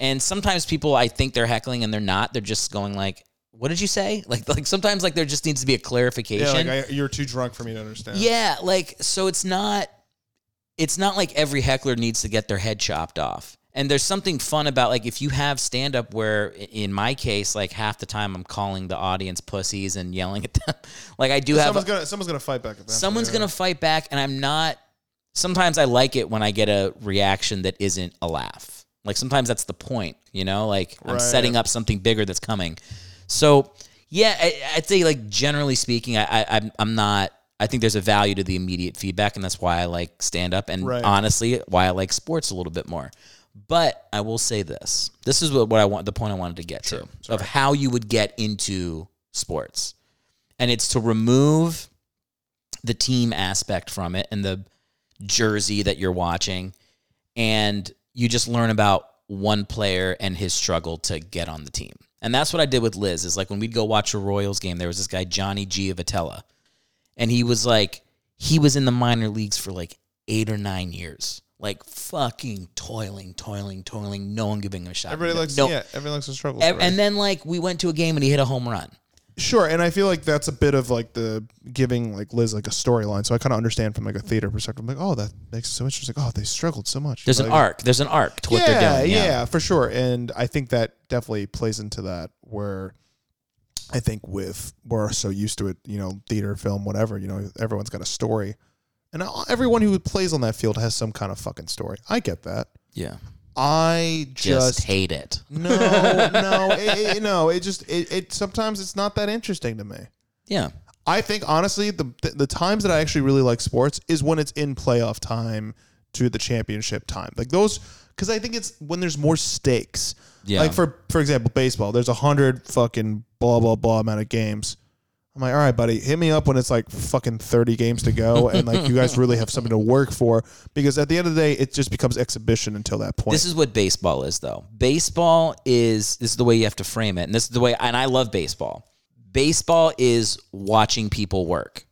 and sometimes people I think they're heckling and they're not. They're just going like, "What did you say?" Like like sometimes like there just needs to be a clarification. I, you're too drunk for me to understand. Yeah, like so it's not it's not like every heckler needs to get their head chopped off. And there's something fun about like if you have stand up where in my case like half the time I'm calling the audience pussies and yelling at them. like I do have Someone's gonna someone's gonna fight back. eventually, someone's yeah. to fight back and I'm not sometimes I like it when I get a reaction that isn't a laugh. Like sometimes that's the point, you know? Like I'm Right. setting up something bigger that's coming. So yeah, I, I'd say like generally speaking, I, I I'm I'm not. I think there's a value to the immediate feedback, and that's why I like stand up, and Right. honestly, why I like sports a little bit more. But I will say this: this is what, what I want. The point I wanted to get to of how you would get into sports, and it's to remove the team aspect from it and the jersey that you're watching, and you just learn about one player and his struggle to get on the team. And that's what I did with Liz. Is like when we'd go watch a Royals game, there was this guy Johnny Giavotella, and he was like he was in the minor leagues for like eight or nine years, like fucking toiling, toiling, toiling. No one giving him a shot. Everybody likes no- yeah, everyone likes to struggle. ev- And then like we went to a game and he hit a home run. sure, and I feel like that's a bit of like the giving like Liz like a storyline. So I kind of understand from like a theater perspective. I'm like, oh, that makes it so interesting. Like, oh, they struggled so much. There's an arc. There's an arc to what yeah, they're doing. Yeah. for sure. And I think that definitely plays into that where I think with we're so used to it, you know, theater, film, whatever, you know, everyone's got a story. And everyone who plays on that field has some kind of fucking story. I get that. yeah. I Just, just, hate it. no, no, it, it- no. It just it, it sometimes it's not that interesting to me. Yeah. I think honestly, the, the the times that I actually really like sports is when it's in playoff time to the championship time. Like those, because I think it's when there's more stakes. Yeah. Like for for example, baseball. There's a hundred fucking blah blah blah amount of games. I'm like, all right, buddy, hit me up when it's like fucking 30 games to go, and like you guys really have something to work for. Because at the end of the day, it just becomes exhibition until that point. This is what baseball is, though. Baseball is this is the way you have to frame it, and this is the way. And I love baseball. Baseball is watching people work.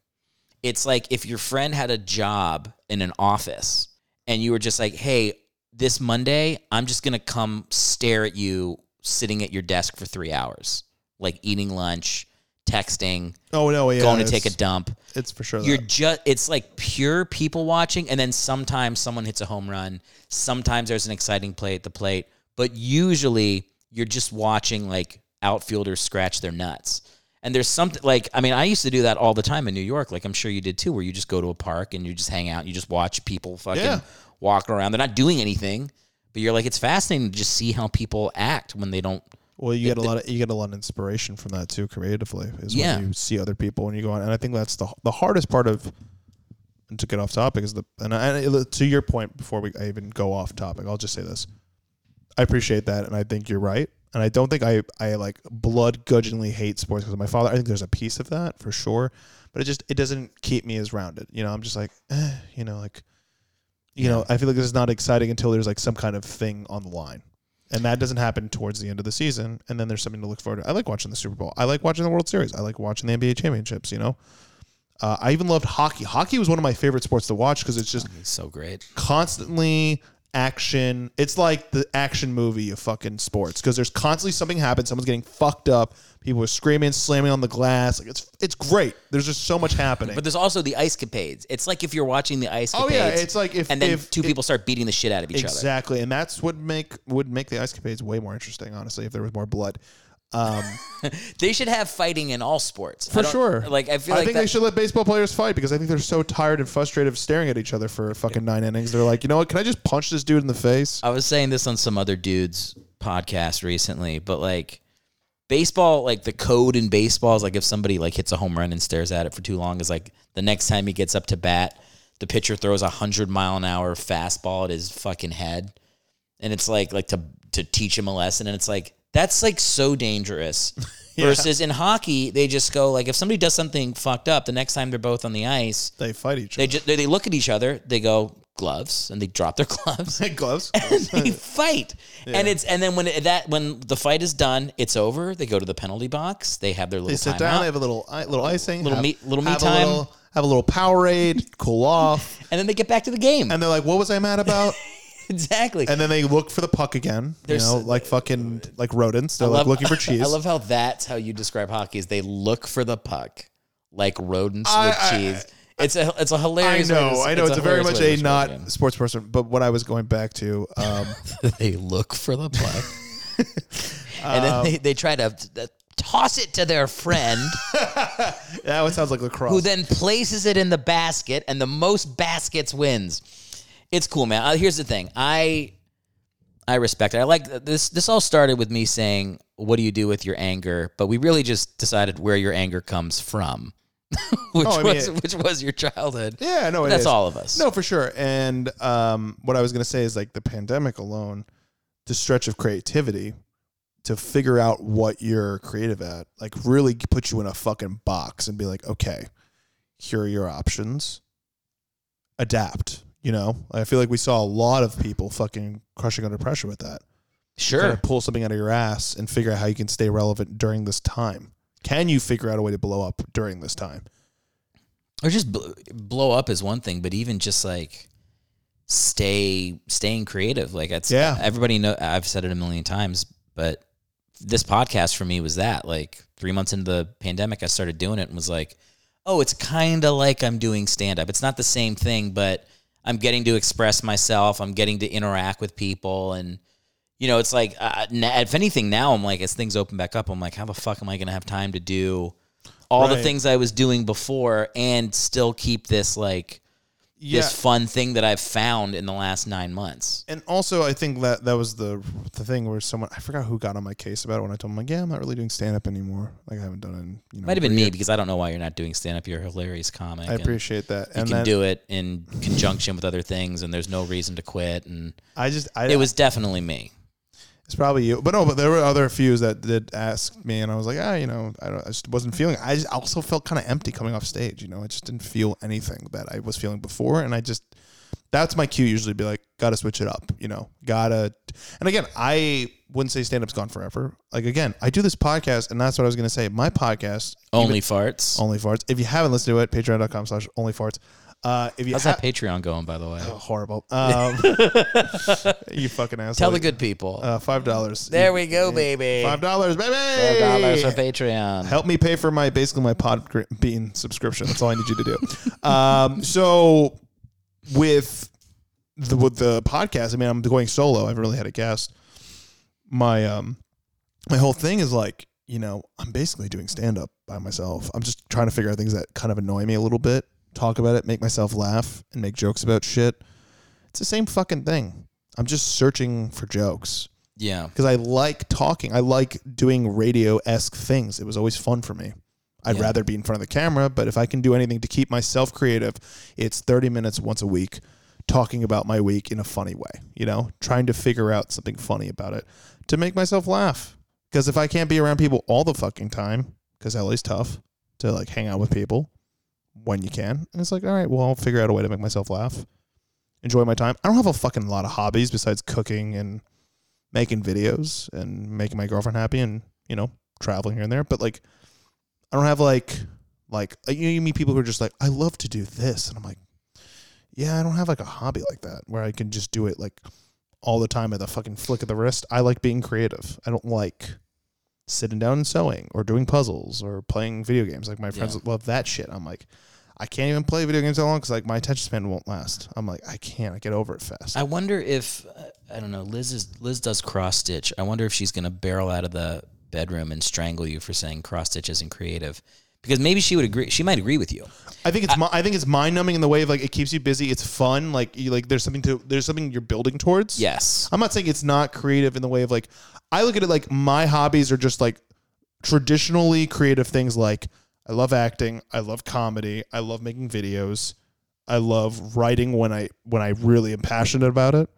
It's like if your friend had a job in an office, and you were just like, "Hey, this Monday, I'm just gonna come stare at you sitting at your desk for three hours, like eating lunch, texting, oh no, yeah, going to take a dump." It's for sure. You're just it's like pure people watching and then sometimes someone hits a home run, sometimes there's an exciting play at the plate, but usually you're just watching like outfielders scratch their nuts. And there's something like I mean I used to do that all the time in New York, like I'm sure you did too, where you just go to a park and you just hang out, and you just watch people fucking Yeah. walking around. They're not doing anything, but you're like, it's fascinating to just see how people act when they don't. Well, you get a lot of you get a lot of inspiration from that too, creatively. Is Yeah. when you see other people and you go on, and I think that's the the hardest part of. And to get off topic is the and, I, and to your point before we I even go off topic, I'll just say this: I appreciate that, and I think you're right, and I don't think I I like blood grudgingly hate sports because of my father. I think there's a piece of that for sure, but it just it doesn't keep me as rounded. You know, I'm just like, eh, you know, like, you know, I feel like this is not exciting until there's like some kind of thing on the line. And that doesn't happen towards the end of the season. And then there's something to look forward to. I like watching the Super Bowl. I like watching the World Series. I like watching the NBA championships, you know? Uh, I even loved hockey. Hockey was one of my favorite sports to watch because it's just It's so great. constantly action. It's like the action movie of fucking sports because there's constantly something happens. Someone's getting fucked up. People are screaming, slamming on the glass. Like it's it's great. There's just so much happening. But there's also the ice capades. It's like if you're watching the ice Oh, yeah, it's like if- and then if- two if- people start beating the shit out of each other. exactly, and that's what make would make the ice capades way more interesting. Honestly, if there was more blood. Um, They should have fighting in all sports For sure. Like I feel I like think that, they should let baseball players fight because I think they're so tired and frustrated of staring at each other for fucking nine innings. They're like, you know what? Can I just punch this dude in the face? I was saying this on some other dude's podcast recently, but like baseball, like the code in baseball is like if somebody like hits a home run and stares at it for too long, is like the next time he gets up to bat, the pitcher throws a hundred mile an hour fastball at his fucking head, and it's like like to to teach him a lesson, and it's like that's like so dangerous. Versus in hockey, they just go like if somebody does something fucked up, the next time they're both on the ice, They fight each they other. just they, they look at each other, they go gloves, and they drop their gloves gloves. and they fight. And it's and then when it, that when the fight is done, it's over. They go to the penalty box. They have their little They sit down. They have a little little icing, Little have, little me have time. A little, have a little Powerade, cool off, and then they get back to the game. and they're like, "What was I mad about?" exactly. And then they look for the puck again. You know, like fucking like rodents. They're I like love- looking for cheese. I love how that's how you describe hockey. Is they look for the puck like rodents I- with I- cheese. It's a it's a I hilarious. way to- know, I know. It's, a very hilarious much way to a describe not sports person. But what I was going back to, um, they look for the puck, and then they, they try to uh, toss it to their friend. that one sounds like lacrosse. who then places it in the basket, and the most baskets wins. It's cool, man. Uh, here's the thing, I I respect it. I like this. This all started with me saying, "What do you do with your anger?" But we really just decided where your anger comes from, which Oh, I mean, was it- which was your childhood. Yeah, no, it that's is. all of us. No, for sure. And um, what I was going to say is like the pandemic alone, the stretch of creativity to figure out what you're creative at, like really put you in a fucking box and be like, okay, here are your options. Adapt. You know, I feel like we saw a lot of people fucking crushing under pressure with that. sure. Pull something out of your ass and figure out how you can stay relevant during this time. Can you figure out a way to blow up during this time? or just bl- blow up is one thing, but even just like stay staying creative. Like it's Yeah. everybody know. I've said it a million times, but this podcast for me was that. Like three months into the pandemic, I started doing it and was like, oh, it's kind of like I'm doing stand up. It's not the same thing, but I'm getting to express myself. I'm getting to interact with people and. You know, it's like, uh, if anything, now I'm like, as things open back up, I'm like, how the fuck am I going to have time to do all the things I was doing before and still keep this like this fun thing that I've found in the last nine months. and also I think that that was the the thing where someone I forgot who got on my case about it when I told them like, yeah, I'm not really doing stand up anymore. Like I haven't done it. In, you know, Might have been me because I don't know why you're not doing stand up. You're a hilarious comic. I appreciate that. You and can then do it in conjunction with other things, and there's no reason to quit. And I just I it was definitely me. It's probably you, but no, but there were other few that did ask me, and I was like, ah, you know, I, don't, I just wasn't feeling. I just also felt kind of empty coming off stage. You know, I just didn't feel anything that I was feeling before, and I just that's my cue usually be like, gotta switch it up. You know, gotta. And again, I wouldn't say stand up's gone forever. Like again, I do this podcast, and that's what I was gonna say. My podcast Only farts. Only Farts. If you haven't listened to it, patreon.com slash only farts. Uh, if you How's ha- that Patreon going, by the way? Oh, horrible. Um, you fucking asshole. Tell the good people. Uh, five dollars. there we go, baby. Five dollars, baby. Five dollars for Patreon. Help me pay for my basically my pod bean subscription. That's all I need you to do. um, so with the with the podcast, I mean, I'm going solo. I haven't really had a guest. My um, my whole thing is like, you know, I'm basically doing stand up by myself. I'm just trying to figure out things that kind of annoy me a little bit, talk about it, make myself laugh, and make jokes about shit It's the same fucking thing. I'm just searching for jokes Yeah. because I like talking. I like doing radio esque things. It was always fun for me. I'd Yeah. rather be in front of the camera, but if I can do anything to keep myself creative, it's 30 minutes once a week talking about my week in a funny way, you know, trying to figure out something funny about it to make myself laugh. Because if I can't be around people all the fucking time, because LA's tough to like hang out with people when you can, and it's like, all right, well, I'll figure out a way to make myself laugh, enjoy my time. I don't have a fucking lot of hobbies besides cooking and making videos and making my girlfriend happy and you know traveling here and there. But like i don't have like like you, know, you meet people who are just like i love to do this. And i'm like yeah i don't have like a hobby like that where i can just do it like all the time at the fucking flick of the wrist. I like being creative. I don't like sitting down and sewing or doing puzzles or playing video games. Like my friends Yeah. love that shit. I'm like i can't even play video games that long because like my attention span won't last i'm like i can't i get over it fast I wonder if uh, I don't know. Liz is Liz does cross stitch. I wonder if she's gonna barrel out of the bedroom and strangle you for saying cross stitch isn't creative, because maybe she would agree. She might agree with you. I think it's mi- I think it's mind numbing in the way of like it keeps you busy. It's fun. Like you like there's something to there's something you're building towards. Yes. I'm not saying it's not creative in the way of like I look at it like my hobbies are just like traditionally creative things like I love acting, I love comedy, I love making videos, I love writing when I when I really am passionate about it.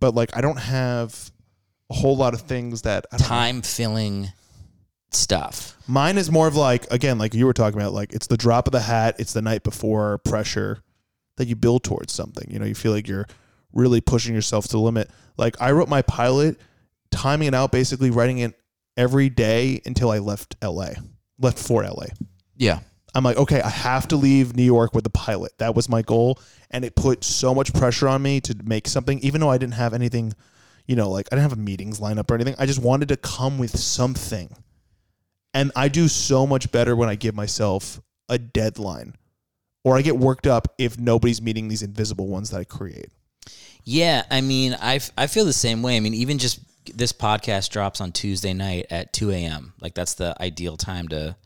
But like I don't have a whole lot of things that. Time filling stuff. Mine is more of like again, like you were talking about, like it's the drop of the hat, it's the night before pressure that you build towards something. You know, you feel like you're really pushing yourself to the limit. Like I wrote my pilot, timing it out, basically writing it every day until I left LA, left for LA. Yeah. I'm like, okay, I have to leave New York with the pilot. That was my goal. And it put so much pressure on me to make something, even though I didn't have anything, you know, like I didn't have meetings lined up or anything. I just wanted to come with something. And I do so much better when I give myself a deadline or I get worked up if nobody's meeting these invisible ones that I create. Yeah, I mean, I, f- I feel the same way. I mean, even just this podcast drops on Tuesday night at 2 a.m. Like, that's the ideal time to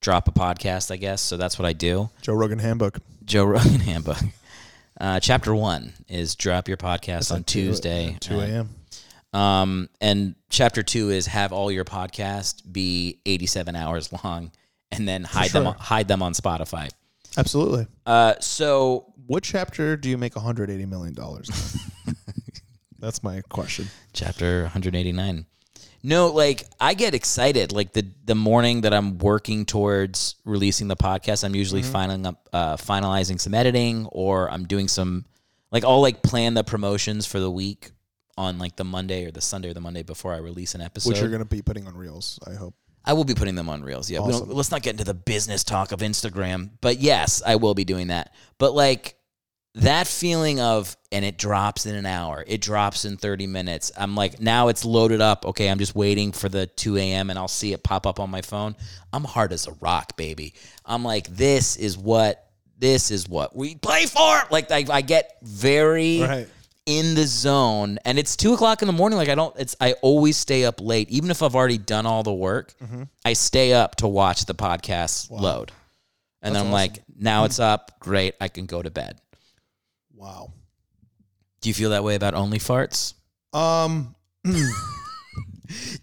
drop a podcast, I guess. So that's what I do. Joe Rogan Handbook. Joe Rogan Handbook. Uh, chapter one is drop your podcast on Tuesday. at 2 a.m. Um, and chapter two is have all your podcasts be 87 hours long and then hide them hide them on Spotify. Absolutely. Uh, so What chapter do you make $180 million? That's my question. chapter 189 no like i get excited like the the morning that i'm working towards releasing the podcast i'm usually filing up uh, finalizing some editing or i'm doing some like i'll like plan the promotions for the week on like the monday or the sunday or the monday before i release an episode Which you're going to be putting on Reels, I hope. I will be putting them on Reels. Yeah, Awesome. let's not get into the business talk of Instagram, but yes, I will be doing that. But like that feeling of, and it drops in an hour, it drops in 30 minutes. I'm like, now it's loaded up. Okay, I'm just waiting for the 2 a.m. and I'll see it pop up on my phone. I'm hard as a rock, baby. I'm like, this is what. This is what we play for. Like I, I get very Right. in the zone and it's two o'clock in the morning like i don't it's i always stay up late even if i've already done all the work Mm-hmm. i stay up to watch the podcast load and then i'm like now it's up great i can go to bed Wow. do you feel that way about only farts Um,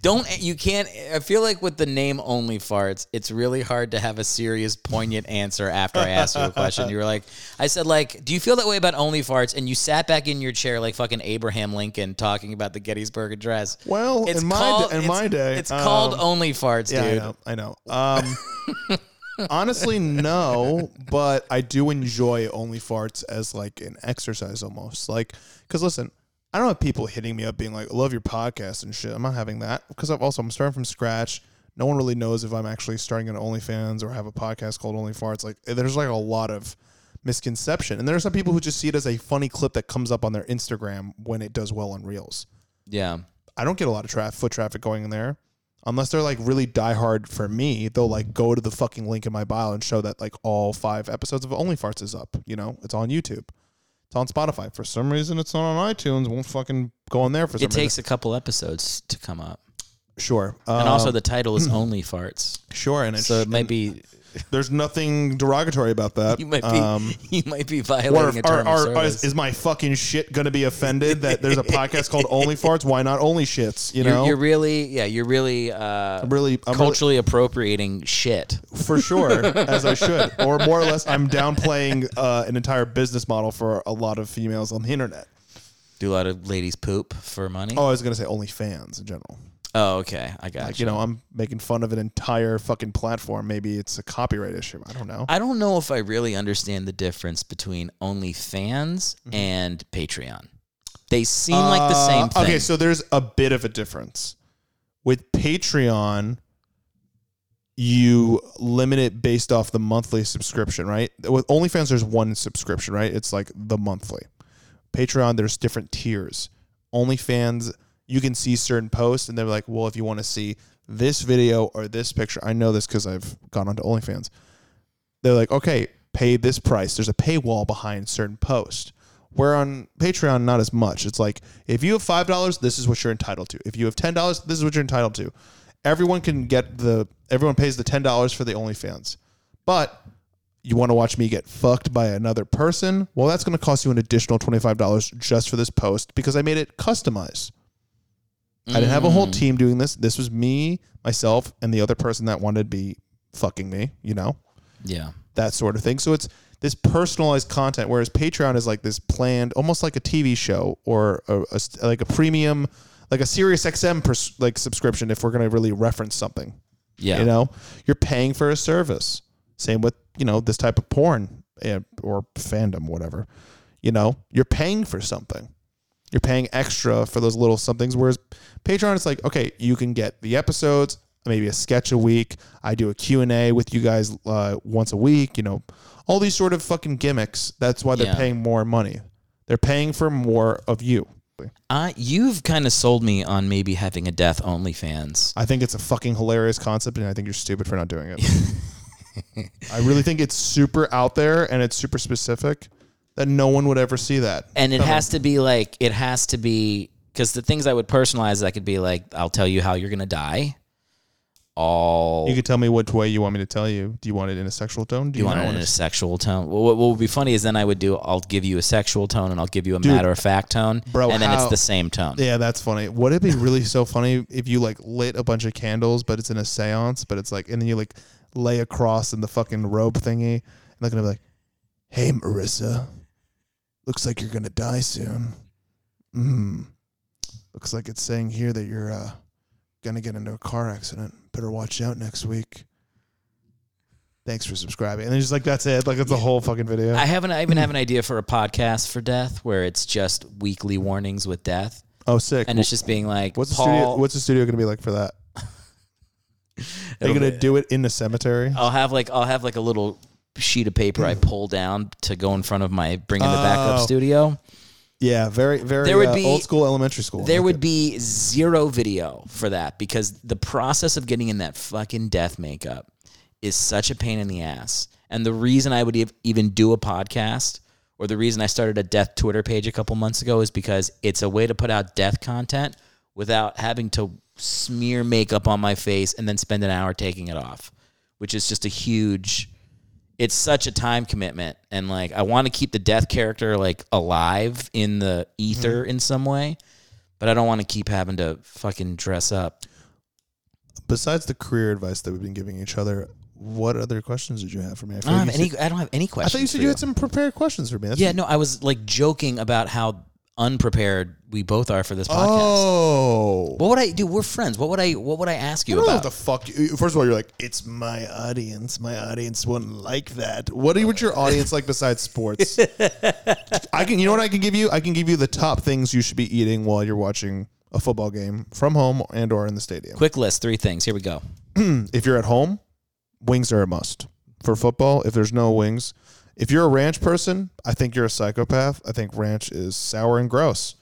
don't you can't i feel like with the name only farts it's really hard to have a serious poignant answer after i asked you a question you were like i said like do you feel that way about only farts and you sat back in your chair like fucking abraham lincoln talking about the gettysburg address well, in my, d- in my day, It's called um, only farts, Yeah, dude. I know. I know. Um, honestly, no, but I do enjoy only farts as like an exercise almost. Like, because listen, I don't have people hitting me up being like, "I love your podcast and shit." I'm not having that because I'm also I'm starting from scratch. No one really knows if I'm actually starting an OnlyFans or have a podcast called Only Farts. Like, eh, there's like a lot of misconception, and there are some people who just see it as a funny clip that comes up on their Instagram when it does well on Reels. Yeah. I don't get a lot of tra- foot traffic going in there. Unless they're like really diehard for me, they'll like go to the fucking link in my bio and show that like all five episodes of Only Farts is up. You know, it's on YouTube. It's on Spotify. For some reason, it's not on iTunes. Won't fucking go on there for some reason. It takes reason. a couple episodes to come up. Sure. And also Um, the title is only farts. sure, and it's So it might be There's nothing derogatory about that. You might be Um, you might be or violating a are, term are, of are- service. is my fucking shit gonna be offended that there's a podcast called Only Farts? Why not Only Shits? You you're, know, you're really yeah you're really uh, I'm really, I'm really culturally appropriating shit. for sure, as I should, or more or less, I'm downplaying uh, an entire business model for a lot of females on the internet. Do a lot of ladies poop for money? Oh, I was gonna say only fans in general. Oh, okay, I got Like, you. you know, I'm making fun of an entire fucking platform. Maybe it's a copyright issue. I don't know. I don't know if I really understand the difference between OnlyFans Mm-hmm. and Patreon. They seem like the same Uh, thing. Okay, so there's a bit of a difference. With Patreon, you limit it based off the monthly subscription, right? With OnlyFans, there's one subscription, right? It's like the monthly. Patreon, there's different tiers. OnlyFans, you can see certain posts, and they're like, well, if you want to see this video or this picture, I know this because I've gone onto OnlyFans. They're like, okay, pay this price. There's a paywall behind certain posts. Where on Patreon, not as much. It's like if you have five dollars, this is what you're entitled to. If you have ten dollars, this is what you're entitled to. Everyone can get the. Everyone pays the ten dollars for the OnlyFans, but you want to watch me get fucked by another person? Well, that's going to cost you an additional twenty five dollars just for this post because I made it customized. I didn't have a whole team doing this. This was me, myself, and the other person that wanted to be fucking me. You know yeah. that sort of thing. So it's this personalized content, whereas Patreon is like this planned, almost like a TV show or a, a- like a premium, like a Sirius XM pers- like subscription. If we're going to really reference something, Yeah. you know, you're paying for a service. Same with you know this type of porn eh, or fandom, whatever. You know, you're paying for something. You're paying extra for those little somethings. Whereas Patreon, it's like, okay, you can get the episodes, maybe a sketch a week. I do a Q&A with you guys uh, once a week, you know, all these sort of fucking gimmicks. That's why they're Yeah. paying more money. They're paying for more of you. Uh, you've kind of sold me on maybe having a death OnlyFans. I think it's a fucking hilarious concept, and I think you're stupid for not doing it. I really think it's super out there and it's super specific that no one would ever see that. And it uh-huh. has to be like it has to be because the things I would personalize, I could be like, I'll tell you how you're gonna die. All You could tell me which way you want me to tell you. Do you want it in a sexual tone? Do you want not it in a sexual tone. Well, what, what would be funny is then I would do. I'll give you a sexual tone and I'll give you a matter of fact tone, Bro, and then it's the same tone. Yeah, that's funny. Would it be really so funny if you like lit a bunch of candles, but it's in a seance, but it's like, and then you like lay across in the fucking robe thingy, and they're gonna be like, "Hey, Marissa, looks like you're gonna die soon. Hmm. Looks like it's saying here that you're uh gonna get into a car accident. Better watch out next week." Thanks for subscribing. And then just like that's it. Like it's a whole fucking video. I haven't. I even have an idea for a podcast for death where it's just weekly warnings with death, oh, sick. and it's just being like, What's the studio? What's the studio gonna be like for that? Are you gonna do it in the cemetery? I'll have like I'll have like a little sheet of paper I pull down to go in front of my bringing the backup Oh. studio. Yeah, very, very There would uh, be- old school elementary school. There would be zero video for that because the process of getting in that fucking death makeup is such a pain in the ass. And the reason I would ev- even do a podcast or the reason I started a death Twitter page a couple months ago is because it's a way to put out death content without having to smear makeup on my face and then spend an hour taking it off, which is just a huge it's such a time commitment and like I want to keep the death character like alive in the ether Mm-hmm. in some way, but I don't want to keep having to fucking dress up. Besides the career advice that we've been giving each other, what other questions did you have for me? I, I don't like have you any said- I don't have any questions. I thought you said for you had some prepared questions for me. That's Yeah, no, I was like joking about how unprepared we both are for this podcast. Oh. What would I do? We're friends. What would I what would I ask I you don't know about? what the fuck. you- First of all, you're like, it's my audience. My audience wouldn't like that. What would your audience like besides sports? I can. You know what I can give you? I can give you the top things you should be eating while you're watching a football game from home and or in the stadium. Quick list, three things. Here we go. if you're at home, wings are a must. For football, if there's no wings, if you're a ranch person, I think you're a psychopath. I think ranch is sour and gross.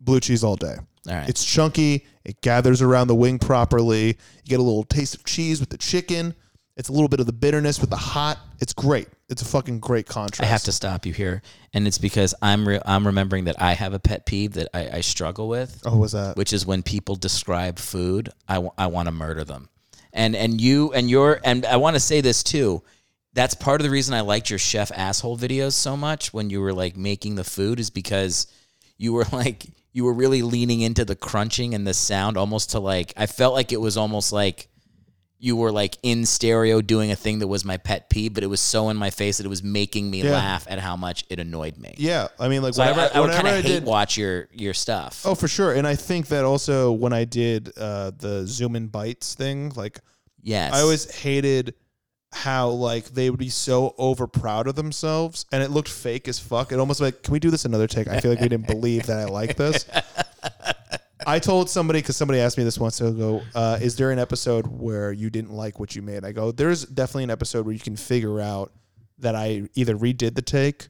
Blue cheese all day. All right. It's chunky. It gathers around the wing properly. You get a little taste of cheese with the chicken. It's a little bit of the bitterness with the hot. It's great. It's a fucking great contrast. I have to stop you here, and it's because I'm re- I'm remembering that I have a pet peeve that I, I struggle with. Oh, was that? which is when people describe food, I want to murder them. And and you and your and I want to say this too. That's part of the reason I liked your chef asshole videos so much when you were like making the food is because you were like you were really leaning into the crunching and the sound almost to like I felt like it was almost like you were like in stereo doing a thing that was my pet peeve, but it was so in my face that it was making me Yeah. laugh at how much it annoyed me. Yeah, I mean, like So I, whenever, I, I would whenever kind I of hate did, watch your your stuff. Oh, for sure. And I think that also when I did uh, the Zoom in bites thing, like yes, I always hated how like they would be so over proud of themselves and it looked fake as fuck. It almost like, can we do this another take? I feel like we didn't believe that I like this. I told somebody because somebody asked me this once ago, uh, is there an episode where you didn't like what you made? I go, there's definitely an episode where you can figure out that I either redid the take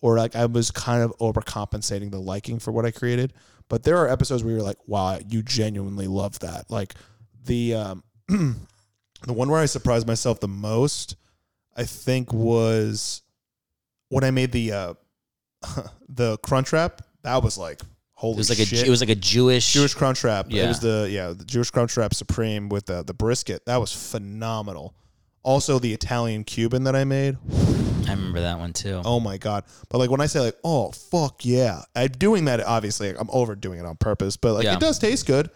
or like I was kind of overcompensating the liking for what I created. But there are episodes where you're like, wow, you genuinely love that. Like the um, the one where I surprised myself the most, I think was when I made the uh, the crunch wrap. That was like holy it was like shit. a it was like a Jewish. Jewish crunch wrap. It was the yeah the Jewish crunch wrap supreme with the the brisket. That was phenomenal. Also the Italian Cuban that I made. I remember that one too. Oh my god! But like when I say like, oh fuck yeah, I'm doing that. Obviously, I'm overdoing it on purpose, but like Yeah. it does taste good.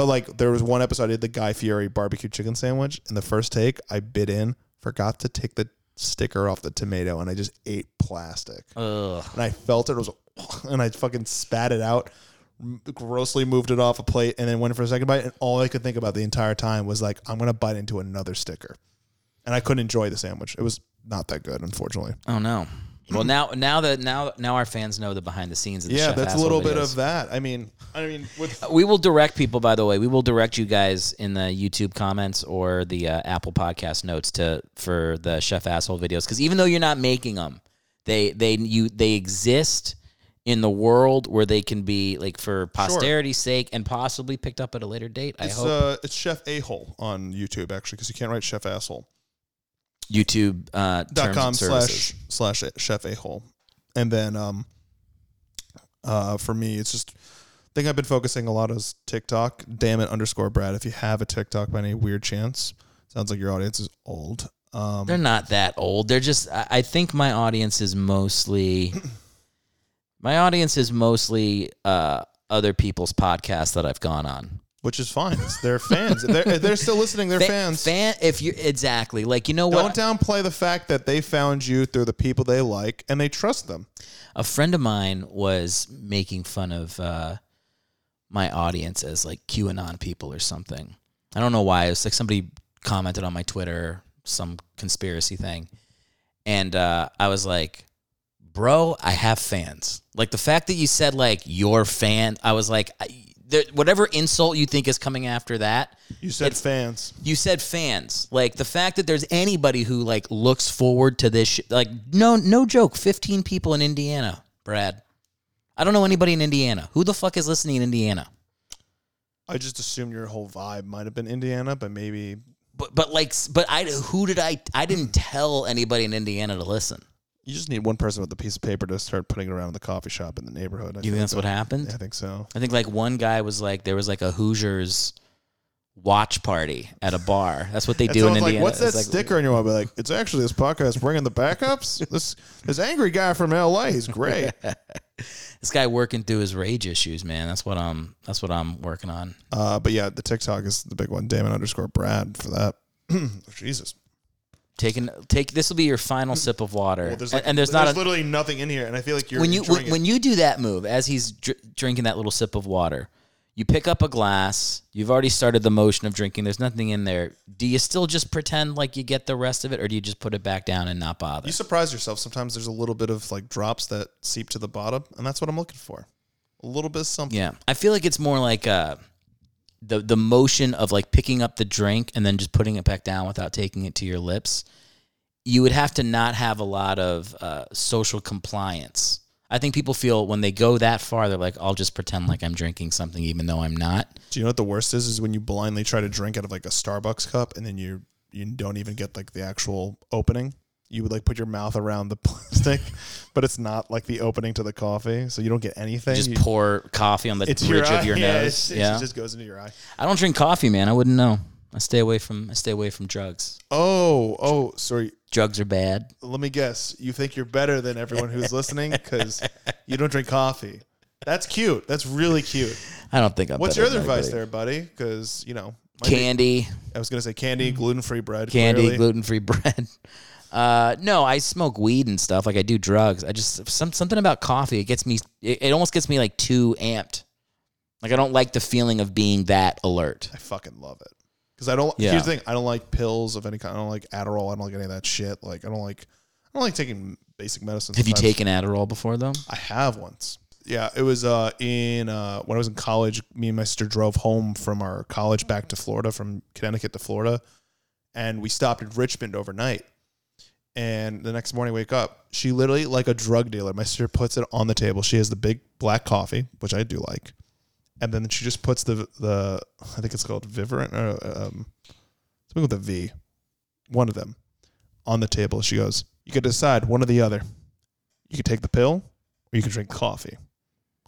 But like there was one episode I did the Guy Fieri barbecue chicken sandwich. and the first take, I bit in, forgot to take the sticker off the tomato, and I just ate plastic. Ugh. And I felt it, it was, and I fucking spat it out. Grossly moved it off a plate, and then went for a second bite. And all I could think about the entire time was like, I'm gonna bite into another sticker, and I couldn't enjoy the sandwich. It was not that good, unfortunately. Oh no. Well, now now that now now our fans know the behind the scenes. Of the Yeah, Chef that's a Asshole little bit of that. I mean, I mean, with We will direct people, by the way. We will direct you guys in the YouTube comments or the uh, Apple Podcast notes to for the Chef Asshole videos because even though you're not making them, they they you they exist in the world where they can be like for posterity's sake and possibly picked up at a later date. I it's hope uh, it's Chef A Hole on YouTube actually because you can't write Chef Asshole YouTube uh, dot com slash slash Chef A Hole, and then um, uh, for me it's just. I think I've been focusing a lot on TikTok. Damn it underscore Brad. If you have a TikTok by any weird chance, sounds like your audience is old. Um, They're not that old. They're just. I I think my audience is mostly. my audience is mostly uh, other people's podcasts that I've gone on. Which is fine. It's their fans. They're, if they're still listening. They're Fa- fans. Fan, if you exactly like, you know what? Don't downplay the fact that they found you through the people they like and they trust them. A friend of mine was making fun of uh, my audience as like QAnon people or something. I don't know why. It was like somebody commented on my Twitter some conspiracy thing, and uh, I was like, "Bro, I have fans." Like the fact that you said like your fan, I was like, I, there, whatever insult you think is coming after that, You said fans. you said fans. Like the fact that there's anybody who like looks forward to this. Sh- like no, no joke. Fifteen people in Indiana, Brad. I don't know anybody in Indiana. Who the fuck is listening in Indiana? I just assumed your whole vibe might have been Indiana, but maybe But but like, but I who did I? I didn't tell anybody in Indiana to listen. You just need one person with a piece of paper to start putting it around the coffee shop in the neighborhood. I You think that's what happened? I think so. I think like one guy was like there was like a Hoosiers watch party at a bar. That's what they do in someone's Indiana. like, "What's that like- sticker?" on your wall? be like, "It's actually this podcast bringing the backups. this this angry guy from L.A. He's great." This guy working through his rage issues, man. That's what I'm. That's what I'm working on. uh, but yeah, the TikTok is the big one. Damn it underscore Brad for that. Jesus. Taking take this will be your final sip of water, Well, there's and, like, and there's not a, literally nothing in here, and I feel like you're when you when, when you do that move as he's dr- drinking that little sip of water, you pick up a glass. You've already started the motion of drinking. There's nothing in there. Do you still just pretend like you get the rest of it, or do you just put it back down and not bother? You surprise yourself. Sometimes there's a little bit of like drops that seep to the bottom, and that's what I'm looking for. A little bit of something. Yeah, I feel like it's more like uh, the the motion of like picking up the drink and then just putting it back down without taking it to your lips. You would have to not have a lot of uh, social compliance. I think people feel when they go that far, they're like, "I'll just pretend like I'm drinking something, even though I'm not." Do you know what the worst is? Is when you blindly try to drink out of like a Starbucks cup, and then you you don't even get like the actual opening. You would like put your mouth around the plastic, but it's not like the opening to the coffee, so you don't get anything. Just You- pour coffee on the it's bridge your of your yeah, nose. yeah, it just goes into your eye. I don't drink coffee, man. I wouldn't know. I stay away from I stay away from drugs. Oh, oh, sorry. Drugs are bad. Let me guess. You think you're better than everyone who's listening because you don't drink coffee. That's cute. That's really cute. I don't think I'm. What's your other advice there, buddy? Because you know, might be- Candy, I was gonna say candy, mm-hmm. gluten free bread, candy, gluten free bread. Uh, no, I smoke weed and stuff. Like I do drugs. I just some something about coffee. It gets me. It, it almost gets me like too amped. Like I don't like the feeling of being that alert. I fucking love it. Because I don't. Yeah. Here's the thing: I don't like pills of any kind. I don't like Adderall. I don't like any of that shit. Like I don't like. I don't like taking basic medicine. Have you taken Adderall before though? I have once. Yeah, it was uh, in uh, when I was in college. Me and my sister drove home from our college back to Florida, from Connecticut to Florida, and we stopped in Richmond overnight. And the next morning, wake up, she literally like a drug dealer. My sister puts it on the table. She has the big black coffee, which I do like, and then she just puts the the I think it's called Vivarant, or, um, something with a V, one of them, on the table. She goes, "You could decide one or the other. You could take the pill, or you could drink coffee."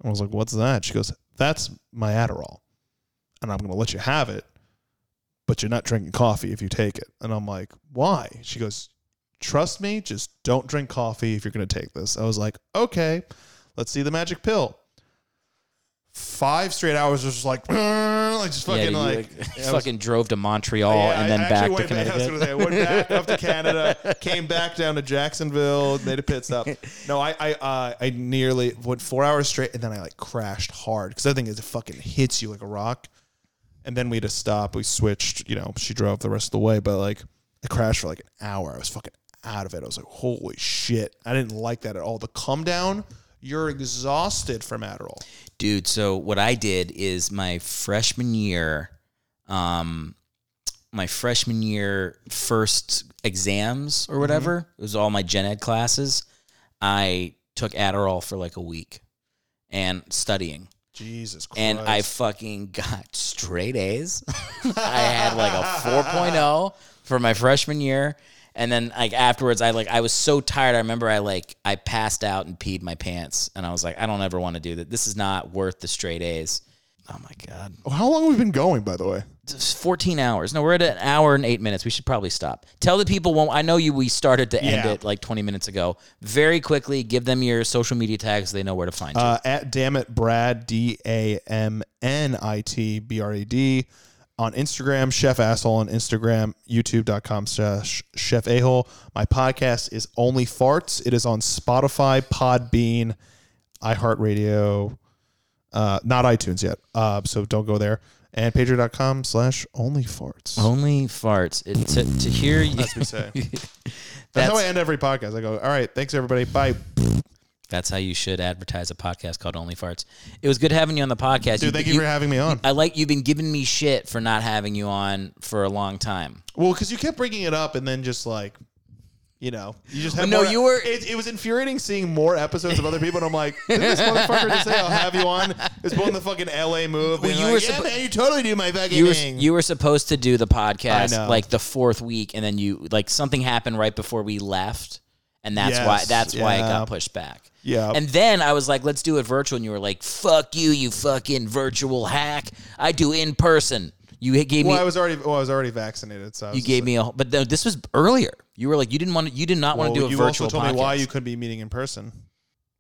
I was like, "What's that?" She goes, "That's my Adderall, and I'm going to let you have it, but you're not drinking coffee if you take it." And I'm like, "Why?" She goes, "Trust me, just don't drink coffee if you're going to take this." I was like, "Okay, let's see the magic pill." Five straight hours was just like, like just fucking yeah, like, like, was- fucking drove to Montreal yeah, and then I back to went back- I was say, I went back up to Canada, came back down to Jacksonville, made a pit stop. No, I I uh, I nearly went four hours straight, and then I like crashed hard because I think it fucking hits you like a rock. And then we had to stop. We switched. You know, she drove the rest of the way, but like I crashed for like an hour. I was fucking out of it. I was like, holy shit! I didn't like that at all. The come down. You're exhausted from Adderall. Dude, so what I did is my freshman year, um, my freshman year first exams or whatever, it was all my gen ed classes. I took Adderall for like a week and studying. Jesus Christ. And I fucking got straight A's. I had like a 4.0 for my freshman year. And then like afterwards I like I was so tired. I remember I like I passed out and peed my pants and I was like I don't ever want to do that. This is not worth the straight A's. Oh my god. How long have we been going, by the way? It's 14 hours. No, we're at an hour and 8 minutes. We should probably stop. Tell the people when I know you we started to end Yeah. it like 20 minutes ago. Very quickly give them your social media tags so they know where to find you. Uh, at damn it, Brad D A M N I T B R A D on Instagram, Chef Asshole on Instagram, YouTube.com slash Chef Ahole. My podcast is Only Farts. It is on Spotify, Podbean, iHeartRadio, uh, not iTunes yet. Uh, so don't go there. And patreon.com slash Only Farts. Only farts. It, to, to hear you. That's what we say. That's, That's- how I end every podcast. I go, all right, thanks everybody. Bye. That's how you should advertise a podcast called Only Farts. It was good having you on the podcast. Dude, thank you, for having me on. I like you've been giving me shit for not having you on for a long time. Well, because you kept bringing it up, and then just like, you know, you just had No, more- you were- It, it was infuriating seeing more episodes of other people, and I'm like, did this motherfucker just say I'll have you on? It's pulling the fucking LA move. being you like, were yeah, man, you totally do my fucking You were thing. you were supposed to do the podcast like the fourth week, and then you like something happened right before we left, and that's why Yes, that's why it got pushed back. Yeah. And then I was like, let's do it virtual, and you were like, fuck you, you fucking virtual hack. I do in person. You gave well, me I was already, well, I was already vaccinated, so I you gave like- me a but no, this was earlier. You were like you didn't want to, you did not want to do a you virtual also told me why you couldn't be meeting in person.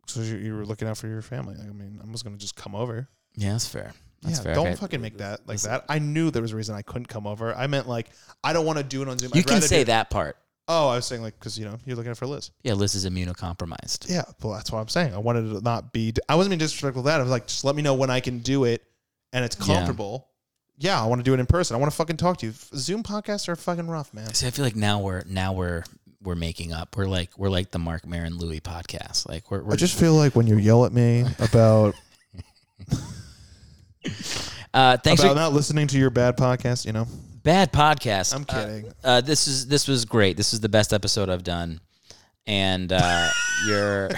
So you, you were looking out for your family. I mean, I was gonna just come over. Yeah, that's fair. That's yeah, fair. don't Okay. fucking make that like that. I knew there was a reason I couldn't come over. I meant like I don't want to do it on Zoom. You I'd can say do- that part. Oh, I was saying like because you know you're looking for Liz. Yeah, Liz is immunocompromised. Yeah, well, that's what I'm saying. I wanted to not be. I wasn't being disrespectful. to That I was like, just let me know when I can do it, and it's comfortable. Yeah, I want to do it in person. I want to fucking talk to you. Zoom podcasts are fucking rough, man. See, I feel like now we're now we're we're making up. We're like we're like the Marc Maron Louis podcast. Like we're, we're I just feel like when you yell at me about uh, thanks about for not listening to your bad podcast, you know, bad podcast. I'm Uh, kidding. Uh, this is this was great. This is the best episode I've done, and uh, you're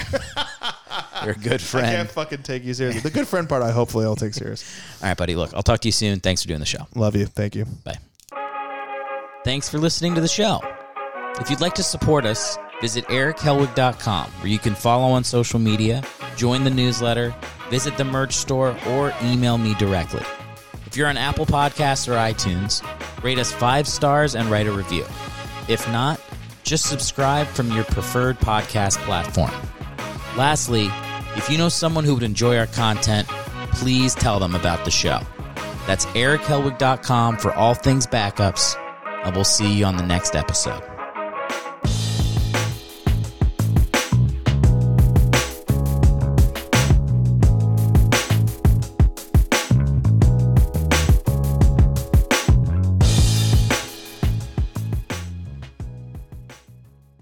you're a good friend. I can't fucking take you seriously. The good friend part, I hopefully I'll take serious. All right, buddy. Look, I'll talk to you soon. Thanks for doing the show. Love you. Thank you. Bye. Thanks for listening to the show. If you'd like to support us, visit erichelwig.com where you can follow on social media, join the newsletter, visit the merch store, or email me directly. If you're on Apple Podcasts or iTunes, Rate us five stars and write a review. If not, just subscribe from your preferred podcast platform. Lastly, if you know someone who would enjoy our content, please tell them about the show. That's erichelwig.com for all things backups, and we'll see you on the next episode.